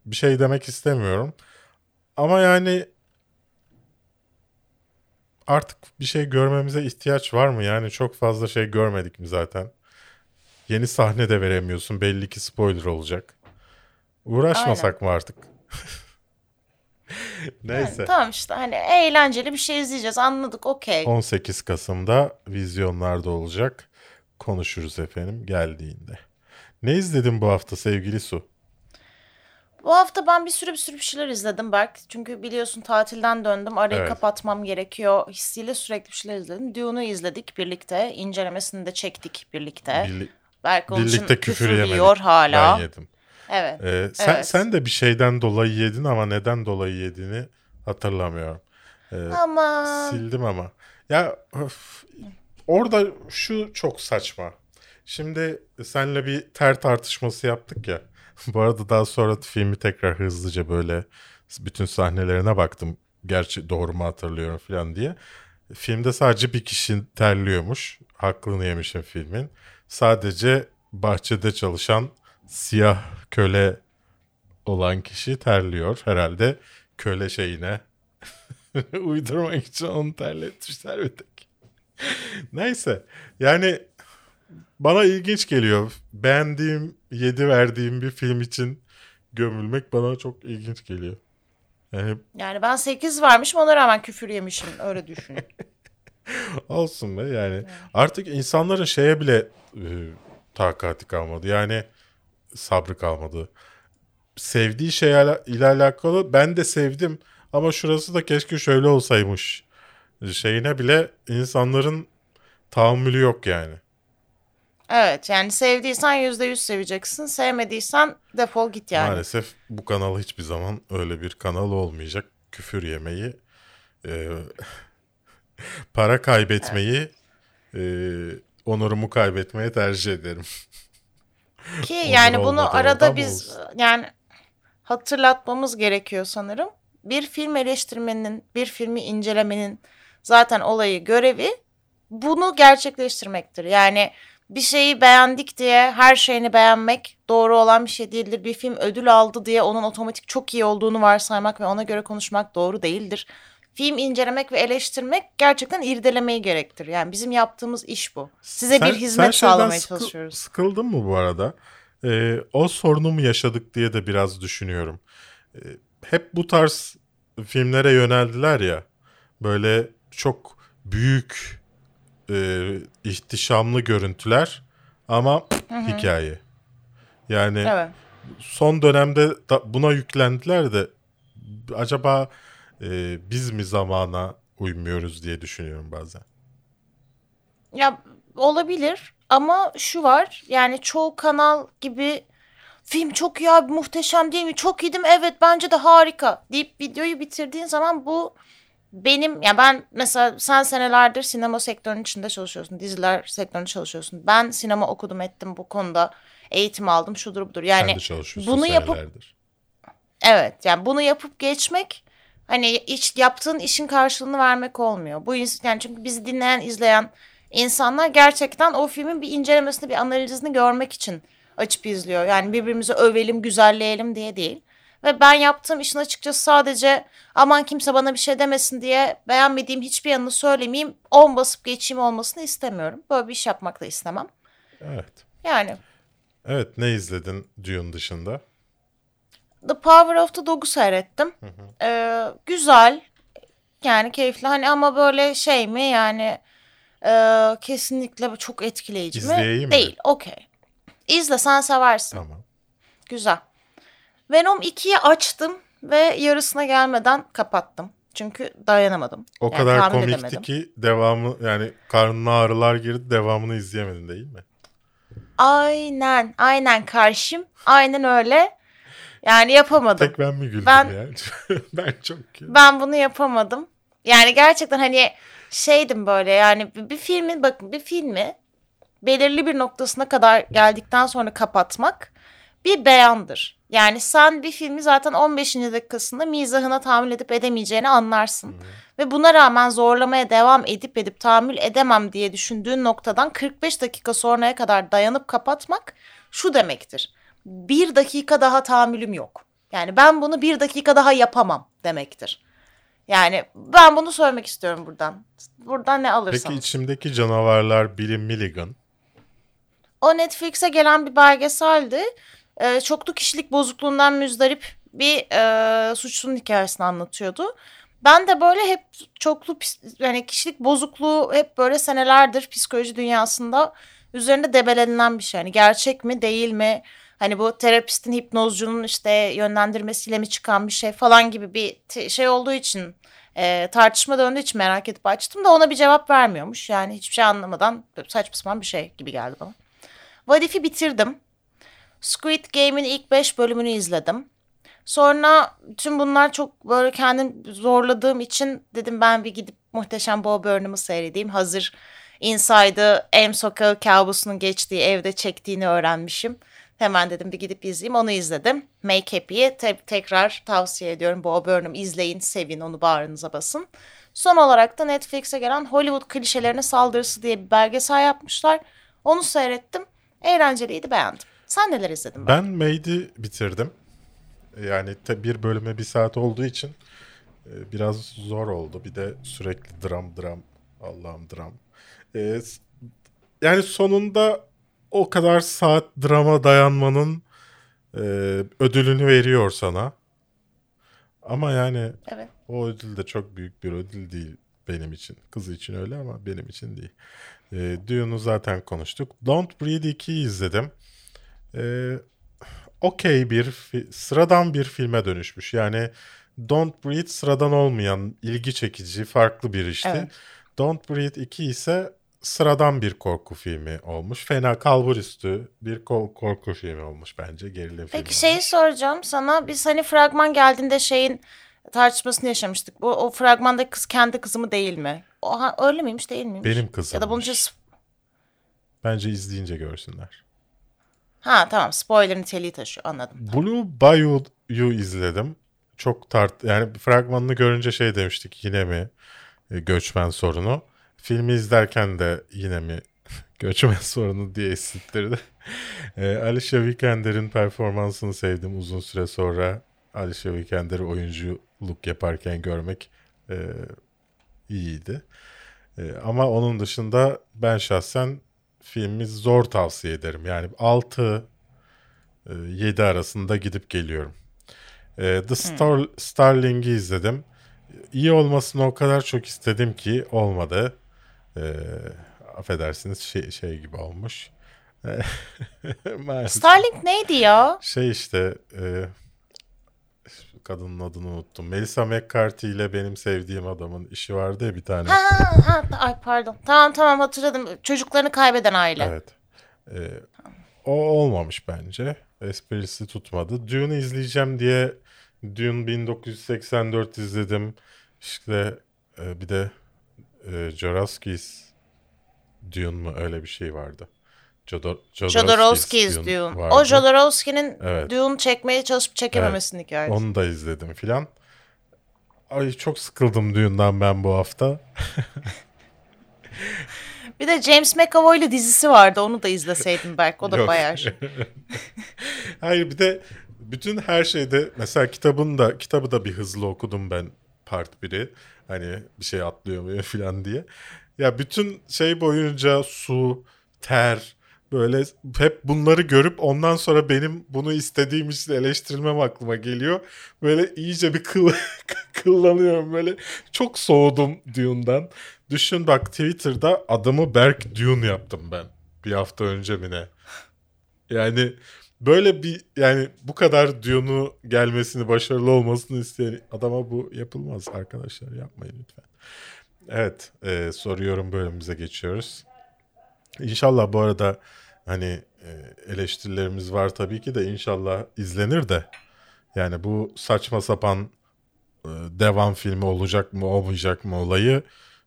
bir şey demek istemiyorum. Ama yani artık bir şey görmemize ihtiyaç var mı? Yani çok fazla şey görmedik mi zaten? Yeni sahne de veremiyorsun. Belli ki spoiler olacak. Uğraşmasak mı artık? Neyse. Yani tamam işte hani eğlenceli bir şey izleyeceğiz anladık okey. 18 Kasım'da vizyonlarda olacak. Konuşuruz efendim geldiğinde. Ne izledin bu hafta sevgili Su? Bu hafta ben bir sürü bir sürü bir şeyler izledim Berk. Çünkü biliyorsun tatilden döndüm. Arayı Evet. kapatmam gerekiyor. Hissiyle sürekli bir şeyler izledim. Dune'u izledik birlikte. İncelemesini de çektik birlikte. Birli- Berk onun için birlikte küfür küfür yemedik. yiyor hala. Ben yedim. Evet. Ee, sen, Evet. sen de bir şeyden dolayı yedin ama neden dolayı yediğini hatırlamıyorum. Ee, Ama Sildim ama. Ya öf, orada şu çok saçma. Şimdi senle bir ter tartışması yaptık ya. Bu arada daha sonra filmi tekrar hızlıca böyle bütün sahnelerine baktım. Gerçi doğru mu hatırlıyorum falan diye. Filmde sadece bir kişi terliyormuş. Hakkını yemişim filmin. Sadece bahçede çalışan siyah köle olan kişi terliyor. Herhalde köle şeyine uydurmak için onu terletmişler bir tek. Neyse. Yani bana ilginç geliyor. Beğendiğim, yedi verdiğim bir film için gömülmek bana çok ilginç geliyor. Yani yani ben 8 vermişim ona rağmen küfür yemişim. Öyle düşün. olsun be yani. Artık insanların şeye bile e, takati kalmadı. Yani sabrı kalmadı. Sevdiği şey ile alakalı ben de sevdim ama şurası da keşke şöyle olsaymış. Şeyine bile insanların tahammülü yok yani. evet yani sevdiysen %100 seveceksin. Sevmediysen defol git yani. Maalesef bu kanal hiçbir zaman öyle bir kanal olmayacak. Küfür yemeyi, e, para kaybetmeyi, e, onurumu kaybetmeye tercih ederim. Ki yani bunu arada biz olsun? yani hatırlatmamız gerekiyor sanırım. Bir film eleştirmenin, bir filmi incelemenin zaten olayı, görevi bunu gerçekleştirmektir. Yani bir şeyi beğendik diye her şeyini beğenmek doğru olan bir şey değildir. Bir film ödül aldı diye onun otomatik çok iyi olduğunu varsaymak ve ona göre konuşmak doğru değildir. Film incelemek ve eleştirmek gerçekten irdelemeyi gerektirir. Yani bizim yaptığımız iş bu. Size Sen- bir hizmet sen sağlamaya sıkıl- çalışıyoruz. Sıkıldın mı bu arada? Ee, o sorunu mu yaşadık diye de biraz düşünüyorum. Ee, hep bu tarz filmlere yöneldiler ya. Böyle çok büyük e, ihtişamlı görüntüler ama hikaye. Yani Evet. son dönemde buna yüklendiler de acaba e, biz mi zamana uymuyoruz diye düşünüyorum bazen. Ya olabilir ama şu var yani çoğu kanal gibi film çok iyi abi muhteşem değil mi? Çok iyi değil mi? Evet bence de harika deyip videoyu bitirdiğin zaman bu benim ya ben mesela sen senelerdir sinema sektörünün içinde çalışıyorsun. Diziler sektöründe çalışıyorsun. Ben sinema okudum ettim bu konuda. Eğitim aldım şudur budur. Yani Sen de çalışıyorsun bunu yapıp senelerdir. Evet yani bunu yapıp geçmek hani iç, yaptığın işin karşılığını vermek olmuyor. Bu yani çünkü bizi dinleyen, izleyen insanlar gerçekten o filmin bir incelemesini, bir analizini görmek için açıp izliyor. Yani birbirimizi övelim, güzelleyelim diye değil. Ve ben yaptığım işin açıkçası sadece aman kimse bana bir şey demesin diye beğenmediğim hiçbir yanını söylemeyeyim, on basıp geçeyim olmasını istemiyorum. Böyle bir iş yapmak da istemem. Evet. Yani Evet ne izledin Dune dışında? The Power of the Dog'u seyrettim. Ee, güzel. Yani keyifli. Hani ama böyle şey mi yani e, kesinlikle çok etkileyici İzleyeyim mi? mi? Değil. Okey. İzle sen seversin. Tamam. Güzel. Venom 2'yi açtım ve yarısına gelmeden kapattım. Çünkü dayanamadım. O Yani kadar komikti edemedim. ki devamı yani karnına ağrılar girdi devamını izleyemedin değil mi? Aynen. Aynen karşım. Aynen öyle. Yani yapamadım. Tek ben mi güldüm Ben- ya? ben çok güldüm. Ben bunu yapamadım. Yani gerçekten hani şeydim böyle yani bir filmin bakın bir filmi belirli bir noktasına kadar geldikten sonra kapatmak bir beyandır. Yani sen bir filmi zaten 15. dakikasında mizahına tahammül edip edemeyeceğini anlarsın. Ve buna rağmen zorlamaya devam edip edip tahammül edemem diye düşündüğün noktadan 45 dakika sonraya kadar dayanıp kapatmak şu demektir. Bir dakika daha tahammülüm yok. Yani ben bunu bir dakika daha yapamam demektir. Yani ben bunu söylemek istiyorum buradan. Buradan ne alırsam. Peki içimdeki canavarlar Billy Milligan. O Netflix'e gelen bir belgeseldi. Ee, çoklu kişilik bozukluğundan müzdarip bir e, suçlunun hikayesini anlatıyordu. Ben de böyle hep çoklu yani kişilik bozukluğu hep böyle senelerdir psikoloji dünyasında üzerinde debelenilen bir şey. Hani gerçek mi değil mi? Hani bu terapistin hipnozcunun işte yönlendirmesiyle mi çıkan bir şey falan gibi bir şey olduğu için e, tartışma döndüğü için merak edip açtım da ona bir cevap vermiyormuş. Yani hiçbir şey anlamadan saçma sapan bir şey gibi geldi bana. Vadif'i bitirdim. Squid Game'in ilk 5 bölümünü izledim. Sonra tüm bunlar çok böyle kendim zorladığım için dedim ben bir gidip muhteşem Bob Burnham'ı seyredeyim. Hazır Inside'ı Elm Sokağı kabusunun geçtiği evde çektiğini öğrenmişim. Hemen dedim bir gidip izleyeyim. Onu izledim. Make Happy'yi te- tekrar tavsiye ediyorum. Bob Burnham izleyin, sevin, onu bağrınıza basın. Son olarak da Netflix'e gelen Hollywood klişelerine saldırısı diye bir belgesel yapmışlar. Onu seyrettim. Eğlenceliydi, beğendim. Sen neler izledin? Ben Made'i bitirdim. Yani bir bölüme bir saat olduğu için e, biraz zor oldu. Bir de sürekli dram dram. Allah'ım dram. E, s- yani sonunda o kadar saat drama dayanmanın e, ödülünü veriyor sana. Ama yani Evet. o ödül de çok büyük bir ödül değil benim için. Kız için öyle ama benim için değil. E, Dune'u zaten konuştuk. Don't Breathe 2'yi izledim. E, okey bir sıradan bir filme dönüşmüş. Yani Don't Breathe sıradan olmayan, ilgi çekici, farklı bir işti. Evet. Don't Breathe 2 ise sıradan bir korku filmi olmuş. Fena kalburüstü bir ko- korku filmi olmuş bence. Gerilim filmi. Peki şeyi soracağım sana. Biz hani fragman geldiğinde şeyin tartışmasını yaşamıştık. Bu o fragmandaki kız kendi kızı mı değil mi? O, ha, öyle miymiş değil miymiş? Benim Ya da bunun için kızımmış. Bence izleyince görsünler. Ha tamam spoiler niteliği taşıyor anladım. Blue Bayou'yu izledim. Çok tart yani fragmanını görünce şey demiştik yine mi e, göçmen sorunu. Filmi izlerken de yine mi göçmen sorunu diye hissettirdi. e, Alicia Vikander'in performansını sevdim uzun süre sonra. Alicia Vikander'i oyunculuk yaparken görmek e, iyiydi. E, ama onun dışında ben şahsen filmi zor tavsiye ederim. Yani 6 e, 7 arasında gidip geliyorum. E, The Star, Starling'i izledim. İyi olmasını o kadar çok istedim ki olmadı. E, affedersiniz şey, şey gibi olmuş. Starlink neydi ya? Şey işte e, kadının adını unuttum. Melissa McCarthy ile benim sevdiğim adamın işi vardı ya bir tane. Ha, ha, ay pardon. Tamam tamam hatırladım. Çocuklarını kaybeden aile. Evet. Ee, o olmamış bence. Esprisi tutmadı. Dune'u izleyeceğim diye Dune 1984 izledim. İşte e, bir de e, Jodorowsky's Dune mu öyle bir şey vardı. Jodor, Jodorowsky's Dune. vardı. O Jodorowsky'nin Evet. Dune çekmeye çalışıp çekememesinin hikayesi. Onu da izledim filan. Ay çok sıkıldım Dune'dan ben bu hafta. Bir de James McAvoy'lu dizisi vardı. Onu da izleseydin belki. O da Yok. bayağı şey. Hayır bir de bütün her şeyde mesela kitabın da kitabı da bir hızlı okudum ben part 1'i. Hani bir şey atlıyor mu falan diye. Ya bütün şey boyunca su, ter böyle hep bunları görüp ondan sonra benim bunu istediğim için eleştirilmem aklıma geliyor. Böyle iyice bir kıl, kıllanıyorum böyle. Çok soğudum Dune'dan. Düşün bak Twitter'da adımı Berk Dune yaptım ben. Bir hafta önce mi ne? Yani böyle bir yani bu kadar Dune'u gelmesini başarılı olmasını isteyen adama bu yapılmaz arkadaşlar yapmayın lütfen. Evet e, soruyorum bölümümüze geçiyoruz. İnşallah bu arada hani e, eleştirilerimiz var tabii ki de inşallah izlenir de yani bu saçma sapan e, devam filmi olacak mı olmayacak mı olayı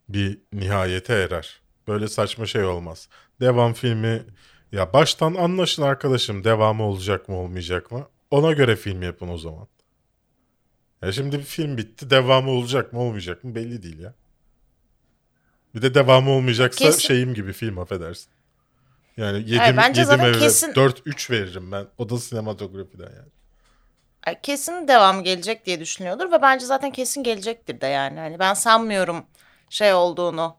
bir nihayete erer. Böyle saçma şey olmaz. Devam filmi ya baştan anlaşın arkadaşım devamı olacak mı olmayacak mı? Ona göre film yapın o zaman. Ya şimdi bir film bitti devamı olacak mı olmayacak mı belli değil ya. Bir de devamı olmayacaksa Kesin- şeyim gibi film affedersin. Yani 7 Hayır, bence zaten kesin- 4-3 veririm ben. O da sinematografiden yani. Ay, Kesin devam gelecek diye düşünüyordur ve bence zaten kesin gelecektir de yani. Hani ben sanmıyorum şey olduğunu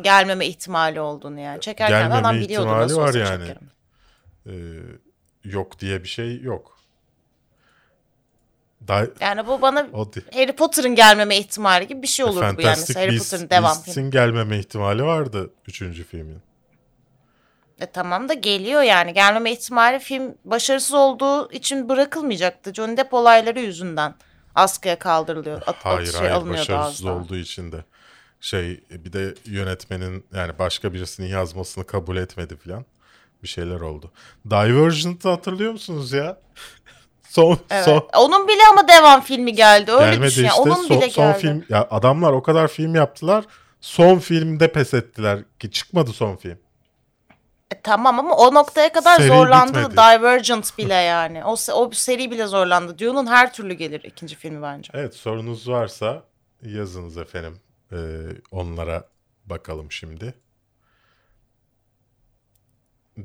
gelmeme ihtimali olduğunu yani. Çekerken Gelmeme adam biliyordu ihtimali nasıl var olsa yani. çekerim. Ee, yok diye bir şey yok. Yani bu bana o Harry Potter'ın gelmeme ihtimali gibi bir şey olurdu bu yani. Fantastic Mesela Harry Potter'ın devam filmi. Gelmeme ihtimali vardı 3. filmin. E tamam da geliyor yani. Gelmeme ihtimali film başarısız olduğu için bırakılmayacaktı. Johnny Depp olayları yüzünden askıya kaldırılıyor. At, Hayır şey hayır başarısız olduğu için de. Şey bir de yönetmenin yani başka birisinin yazmasını kabul etmedi falan. Bir şeyler oldu. Divergent'ı hatırlıyor musunuz ya? son Evet. son Onun bile ama devam filmi geldi. Öyle gelmedi düşün. ya. işte. Onun son, bile son geldi. film ya adamlar o kadar film yaptılar. Son filmde pes ettiler ki çıkmadı son film. E, tamam ama o noktaya kadar Seri zorlandı bitmedi. Divergent bile yani. O, o seri bile zorlandı. Dune'un her türlü gelir ikinci filmi bence. Evet sorunuz varsa yazınız efendim. Ee, onlara bakalım şimdi.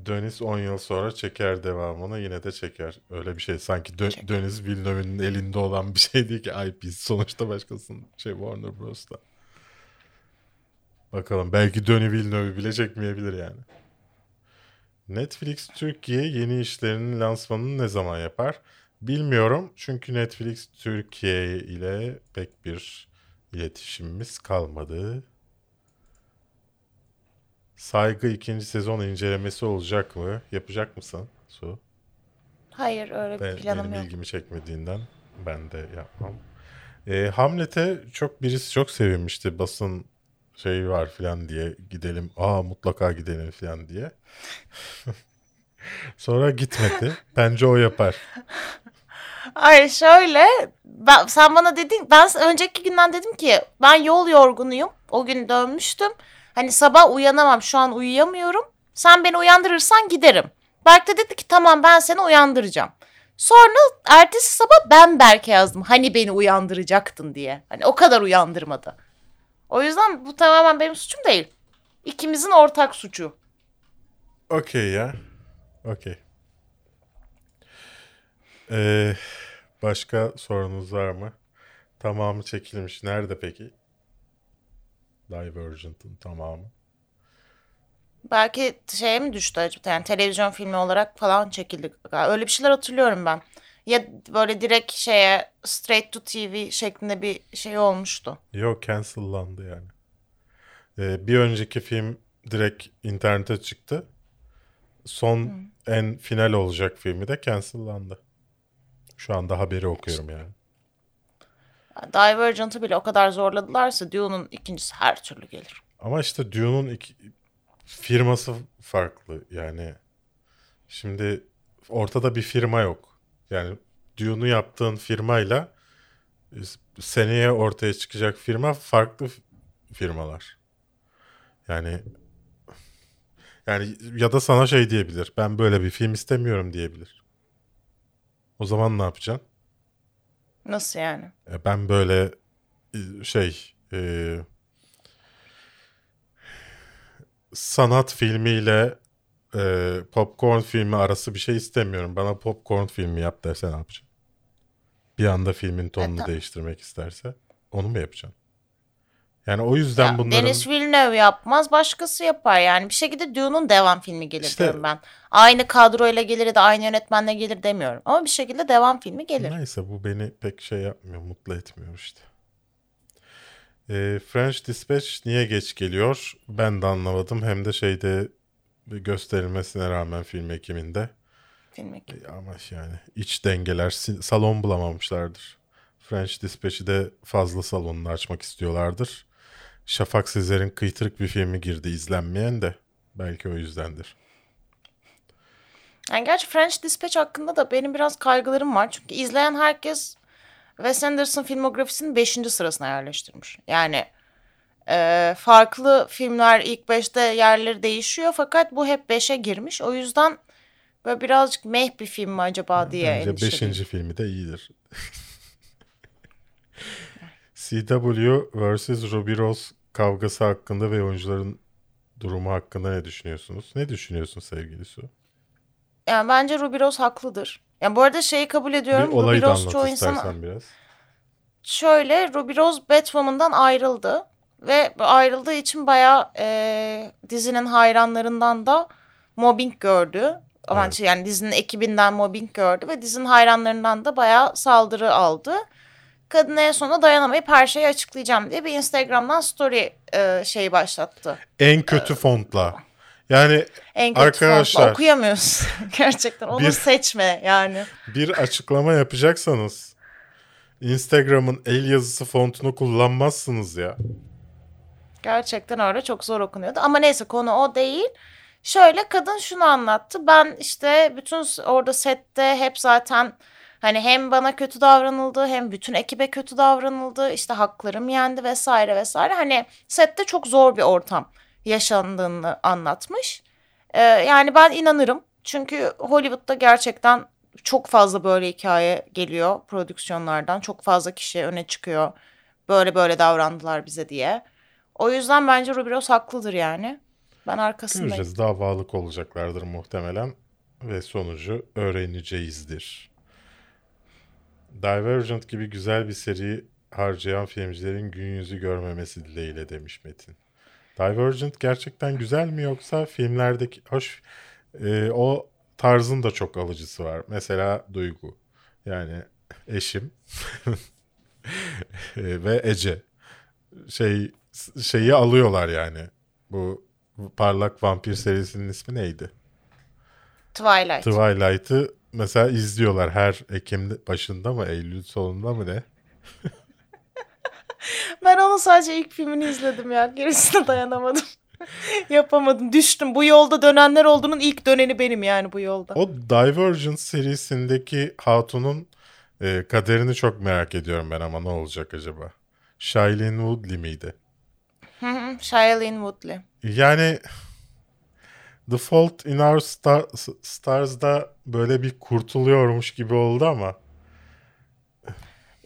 Döniz 10 yıl sonra çeker devamını yine de çeker. Öyle bir şey sanki Dö-. Döniz Villeneuve'nin elinde olan bir şey değil ki IP sonuçta başkasının şey Warner Bros'ta. Bakalım belki Döni Villeneuve bile çekmeyebilir yani. Netflix Türkiye yeni işlerinin lansmanını ne zaman yapar? Bilmiyorum çünkü Netflix Türkiye ile pek bir iletişimimiz kalmadı. Saygı ikinci sezon incelemesi olacak mı? Yapacak mısın Su? Hayır öyle bir Ben, planım benim yok. ilgimi çekmediğinden ben de yapmam. Ee, Hamlet'e çok birisi çok sevinmişti. Basın şey var falan diye gidelim. Aa mutlaka gidelim falan diye. Sonra gitmedi. Bence o yapar. Hayır şöyle ben, sen bana dedin ben önceki günden dedim ki ben yol yorgunuyum. O gün dönmüştüm. Hani sabah uyanamam şu an uyuyamıyorum. Sen beni uyandırırsan giderim. Berk de dedi ki tamam ben seni uyandıracağım. Sonra ertesi sabah ben Berk'e yazdım. Hani beni uyandıracaktın diye. Hani o kadar uyandırmadı. O yüzden bu tamamen benim suçum değil. İkimizin ortak suçu. Okey ya. Okey. Ee, başka sorunuz var mı? Tamamı çekilmiş. Nerede peki? Divergent'ın tamamı. Belki şeye mi düştü acaba? Yani televizyon filmi olarak falan çekildi. Öyle bir şeyler hatırlıyorum ben. Ya böyle direkt şeye straight to TV şeklinde bir şey olmuştu. Yok cancellandı yani. Ee, bir önceki film direkt internete çıktı. Son en final olacak filmi de cancellandı. Şu anda haberi okuyorum yani. Divergent'ı bile o kadar zorladılarsa Dune'un ikincisi her türlü gelir. Ama işte Dune'un iki, firması farklı yani. Şimdi ortada bir firma yok. Yani Dune'u yaptığın firmayla e, seneye ortaya çıkacak firma farklı firmalar. Yani yani ya da sana şey diyebilir. Ben böyle bir film istemiyorum diyebilir. O zaman ne yapacaksın? Nasıl yani? E, Ben böyle e, şey e, sanat filmiyle e, popcorn filmi arası bir şey istemiyorum. Bana popcorn filmi yap derse ne yapacaksın? Bir anda filmin tonunu ta- değiştirmek isterse onu mu yapacaksın? Yani o yüzden Ya, bunların Denis Villeneuve yapmaz başkası yapar yani. Bir şekilde Dune'un devam filmi gelir İşte- diyorum ben. Aynı kadroyla gelir da aynı yönetmenle gelir demiyorum. Ama bir şekilde devam filmi gelir. Neyse bu beni pek şey yapmıyor, mutlu etmiyor işte. Ee, French Dispatch niye geç geliyor? Ben de anlamadım. Hem de şeyde gösterilmesine rağmen film ekiminde. Filmi. E, Ama yani iç dengeler, salon bulamamışlardır. French Dispatch'i de fazla salonunu açmak istiyorlardır. Şafak Sezer'in kıytırık bir filmi girdi izlenmeyen de. Belki o yüzdendir. Yani gerçi French Dispatch hakkında da benim biraz kaygılarım var. Çünkü izleyen herkes Wes Anderson filmografisinin 5. sırasına yerleştirmiş. Yani e, farklı filmler ilk 5'te yerleri değişiyor fakat bu hep 5'e girmiş. O yüzden böyle birazcık meh bir film mi acaba diye Bence endişeliyim. 5. filmi de iyidir. CW vs. Ruby Rose kavgası hakkında ve oyuncuların durumu hakkında ne düşünüyorsunuz? Ne düşünüyorsun sevgili Su? Yani bence Ruby Rose haklıdır. Yani bu arada şeyi kabul ediyorum. Bir olayı Ruby da çoğu insana... biraz. Şöyle Ruby Rose Batwoman'dan ayrıldı. Ve ayrıldığı için bayağı e, dizinin hayranlarından da mobbing gördü. Ama Evet. yani dizinin ekibinden mobbing gördü ve dizinin hayranlarından da bayağı saldırı aldı. Kadın en sonunda dayanamayıp her şeyi açıklayacağım diye bir Instagram'dan story e, şeyi başlattı. En kötü fontla. Yani En kötü Arkadaşlar, fontla okuyamıyorsun. Gerçekten onu bir- seçme yani. bir açıklama yapacaksanız Instagram'ın el yazısı fontunu kullanmazsınız ya. Gerçekten öyle çok zor okunuyordu. Ama neyse konu o değil. Şöyle kadın şunu anlattı. Ben işte bütün orada sette hep zaten hani hem bana kötü davranıldı hem bütün ekibe kötü davranıldı. İşte haklarım yendi vesaire vesaire. Hani sette çok zor bir ortam yaşandığını anlatmış. Ee, yani ben inanırım. Çünkü Hollywood'da gerçekten çok fazla böyle hikaye geliyor prodüksiyonlardan. Çok fazla kişi öne çıkıyor. Böyle böyle davrandılar bize diye. O yüzden bence Ruby Rose haklıdır yani. Ben arkasındayım. Göreceğiz. Davalık olacaklardır muhtemelen ve sonucu öğreneceğizdir. Divergent gibi güzel bir seri harcayan filmcilerin gün yüzü görmemesi dileğiyle demiş Metin. Divergent gerçekten güzel mi yoksa filmlerdeki hoş e, o tarzın da çok alıcısı var. Mesela Duygu. Yani eşim E, ve Ece şey şeyi alıyorlar yani. Bu parlak vampir serisinin ismi neydi? Twilight. Twilight'ı mesela izliyorlar her Ekim başında mı Eylül sonunda mı ne? ben onun sadece ilk filmini izledim ya. Gerisine dayanamadım. Yapamadım. Düştüm. Bu yolda dönenler olduğunun ilk döneni benim yani bu yolda. O Divergent serisindeki hatunun e, kaderini çok merak ediyorum ben ama ne olacak acaba? Shailene Woodley miydi? Shailene Woodley. Yani The Fault in Our Star, Stars'da böyle bir kurtuluyormuş gibi oldu ama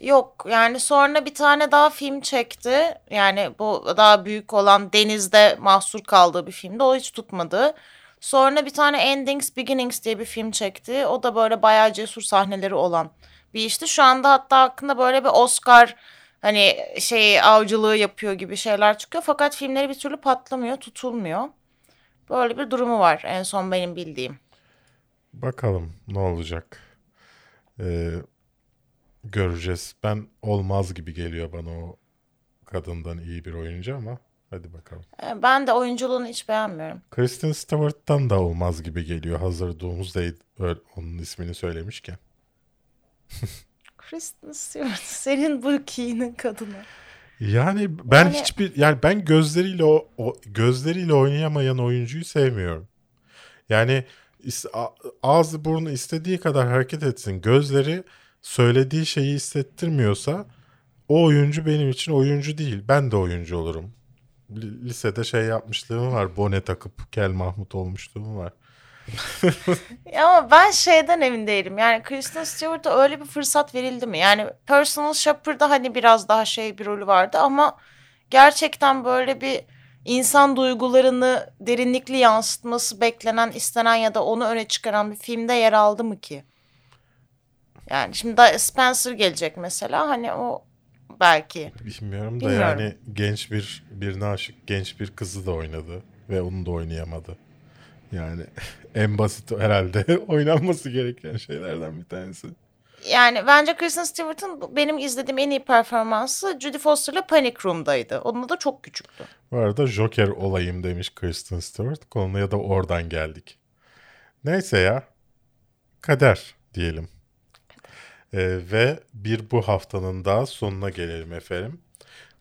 Yok yani sonra bir tane daha film çekti. Yani bu daha büyük olan denizde mahsur kaldığı bir filmdi. O hiç tutmadı. Sonra bir tane Endings Beginnings diye bir film çekti. O da böyle bayağı cesur sahneleri olan bir işti. Şu anda hatta hakkında böyle bir Oscar hani şey avcılığı yapıyor gibi şeyler çıkıyor. Fakat filmleri bir türlü patlamıyor, tutulmuyor. Böyle bir durumu var en son benim bildiğim. bakalım ne olacak. Ee, göreceğiz. Ben olmaz gibi geliyor bana o kadından iyi bir oyuncu ama hadi bakalım. E, Ben de oyunculuğunu hiç beğenmiyorum. Kristen Stewart'tan da olmaz gibi geliyor. Hazır Doomsday öyle- onun ismini söylemişken. Kristen Stewart senin bu keyinin kadını. Yani ben Yani- hiçbir yani ben gözleriyle o, o gözleriyle oynayamayan oyuncuyu sevmiyorum. Yani ağzı burnu istediği kadar hareket etsin. Gözleri söylediği şeyi hissettirmiyorsa o oyuncu benim için oyuncu değil. Ben de oyuncu olurum. Li- Lisede şey yapmışlığım var. Bone takıp Kel Mahmut olmuşluğum var. Ama ben şeyden emin değilim. Yani Kristen Stewart'a öyle bir fırsat verildi mi? Yani Personal Shopper'da hani biraz daha şey bir rolü vardı ama gerçekten böyle bir insan duygularını derinlikli yansıtması beklenen, istenen ya da onu öne çıkaran bir filmde yer aldı mı ki? Yani şimdi Spencer gelecek mesela hani o belki. Bilmiyorum da Bilmiyorum. yani genç bir birine aşık genç bir kızı da oynadı ve onu da oynayamadı. Yani en basit herhalde oynanması gereken şeylerden bir tanesi. Yani bence Kristen Stewart'ın benim izlediğim en iyi performansı Judy Foster'la Panic Room'daydı. Onunla da çok küçüktü. Bu arada Joker olayım demiş Kristen Stewart. Konuya da oradan geldik. Neyse ya. Kader diyelim. Ee, ve bir bu haftanın daha sonuna gelelim efendim.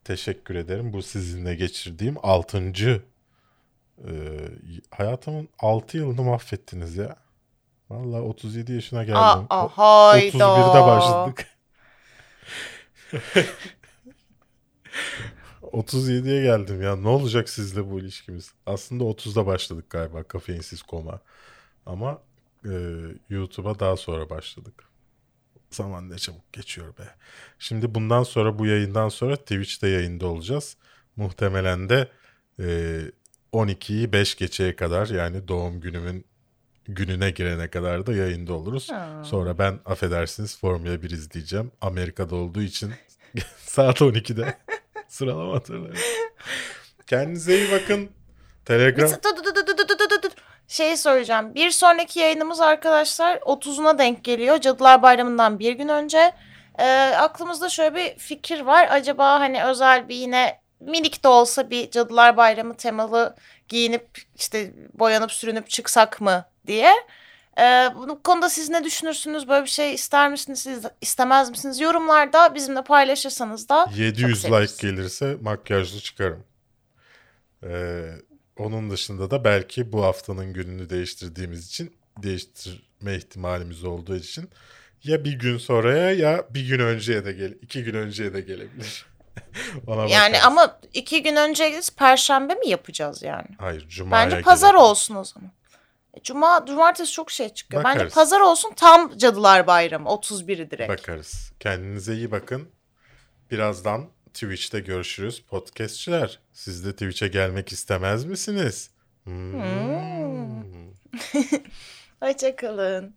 Teşekkür ederim. Bu sizinle geçirdiğim 6. hayatımın 6 yılını mahvettiniz ya. Vallahi 37 yaşına geldim. Aa, hayda. 31'de başladık. 37'ye geldim ya. Ne olacak sizle bu ilişkimiz? Aslında 30'da başladık galiba kafeinsiz koma. Ama e, YouTube'a daha sonra başladık. Zaman ne çabuk geçiyor be. Şimdi bundan sonra bu yayından sonra Twitch'te yayında olacağız. Muhtemelen de e, 12'yi 5 geçeye kadar yani doğum günümün gününe girene kadar da yayında oluruz. Ha. Sonra ben affedersiniz Formula 1 izleyeceğim. Amerika'da olduğu için saat 12'de sıralama hatırlıyorum. Kendinize iyi bakın. Telegram Dur, dur, dur, dur, dur, dur. Şey soracağım. Bir sonraki yayınımız arkadaşlar 30'una denk geliyor. Cadılar Bayramı'ndan bir gün önce. Ee, aklımızda şöyle bir fikir var. Acaba hani özel bir yine minik de olsa bir Cadılar Bayramı temalı giyinip işte boyanıp sürünüp çıksak mı diye. Ee, bu konuda siz ne düşünürsünüz? Böyle bir şey ister misiniz? Siz istemez misiniz? Yorumlarda bizimle paylaşırsanız da 700 çok like gelirse makyajlı çıkarım. Ee, onun dışında da belki bu haftanın gününü değiştirdiğimiz için değiştirme ihtimalimiz olduğu için ya bir gün sonraya ya bir gün önceye de gel iki gün önceye de gelebilir. Ona Yani bakarız. ama iki gün önce perşembe mi yapacağız yani? hayır cumaya Bence pazar gelebilir. olsun o zaman. E, Cuma, cumartesi çok şey çıkıyor. Bence Bakarız. pazar olsun tam Cadılar Bayramı 31'i direkt. Bakarız. Kendinize iyi bakın. Birazdan Twitch'te görüşürüz podcastçiler. Siz de Twitch'e gelmek istemez misiniz? Hmm. Hoşçakalın.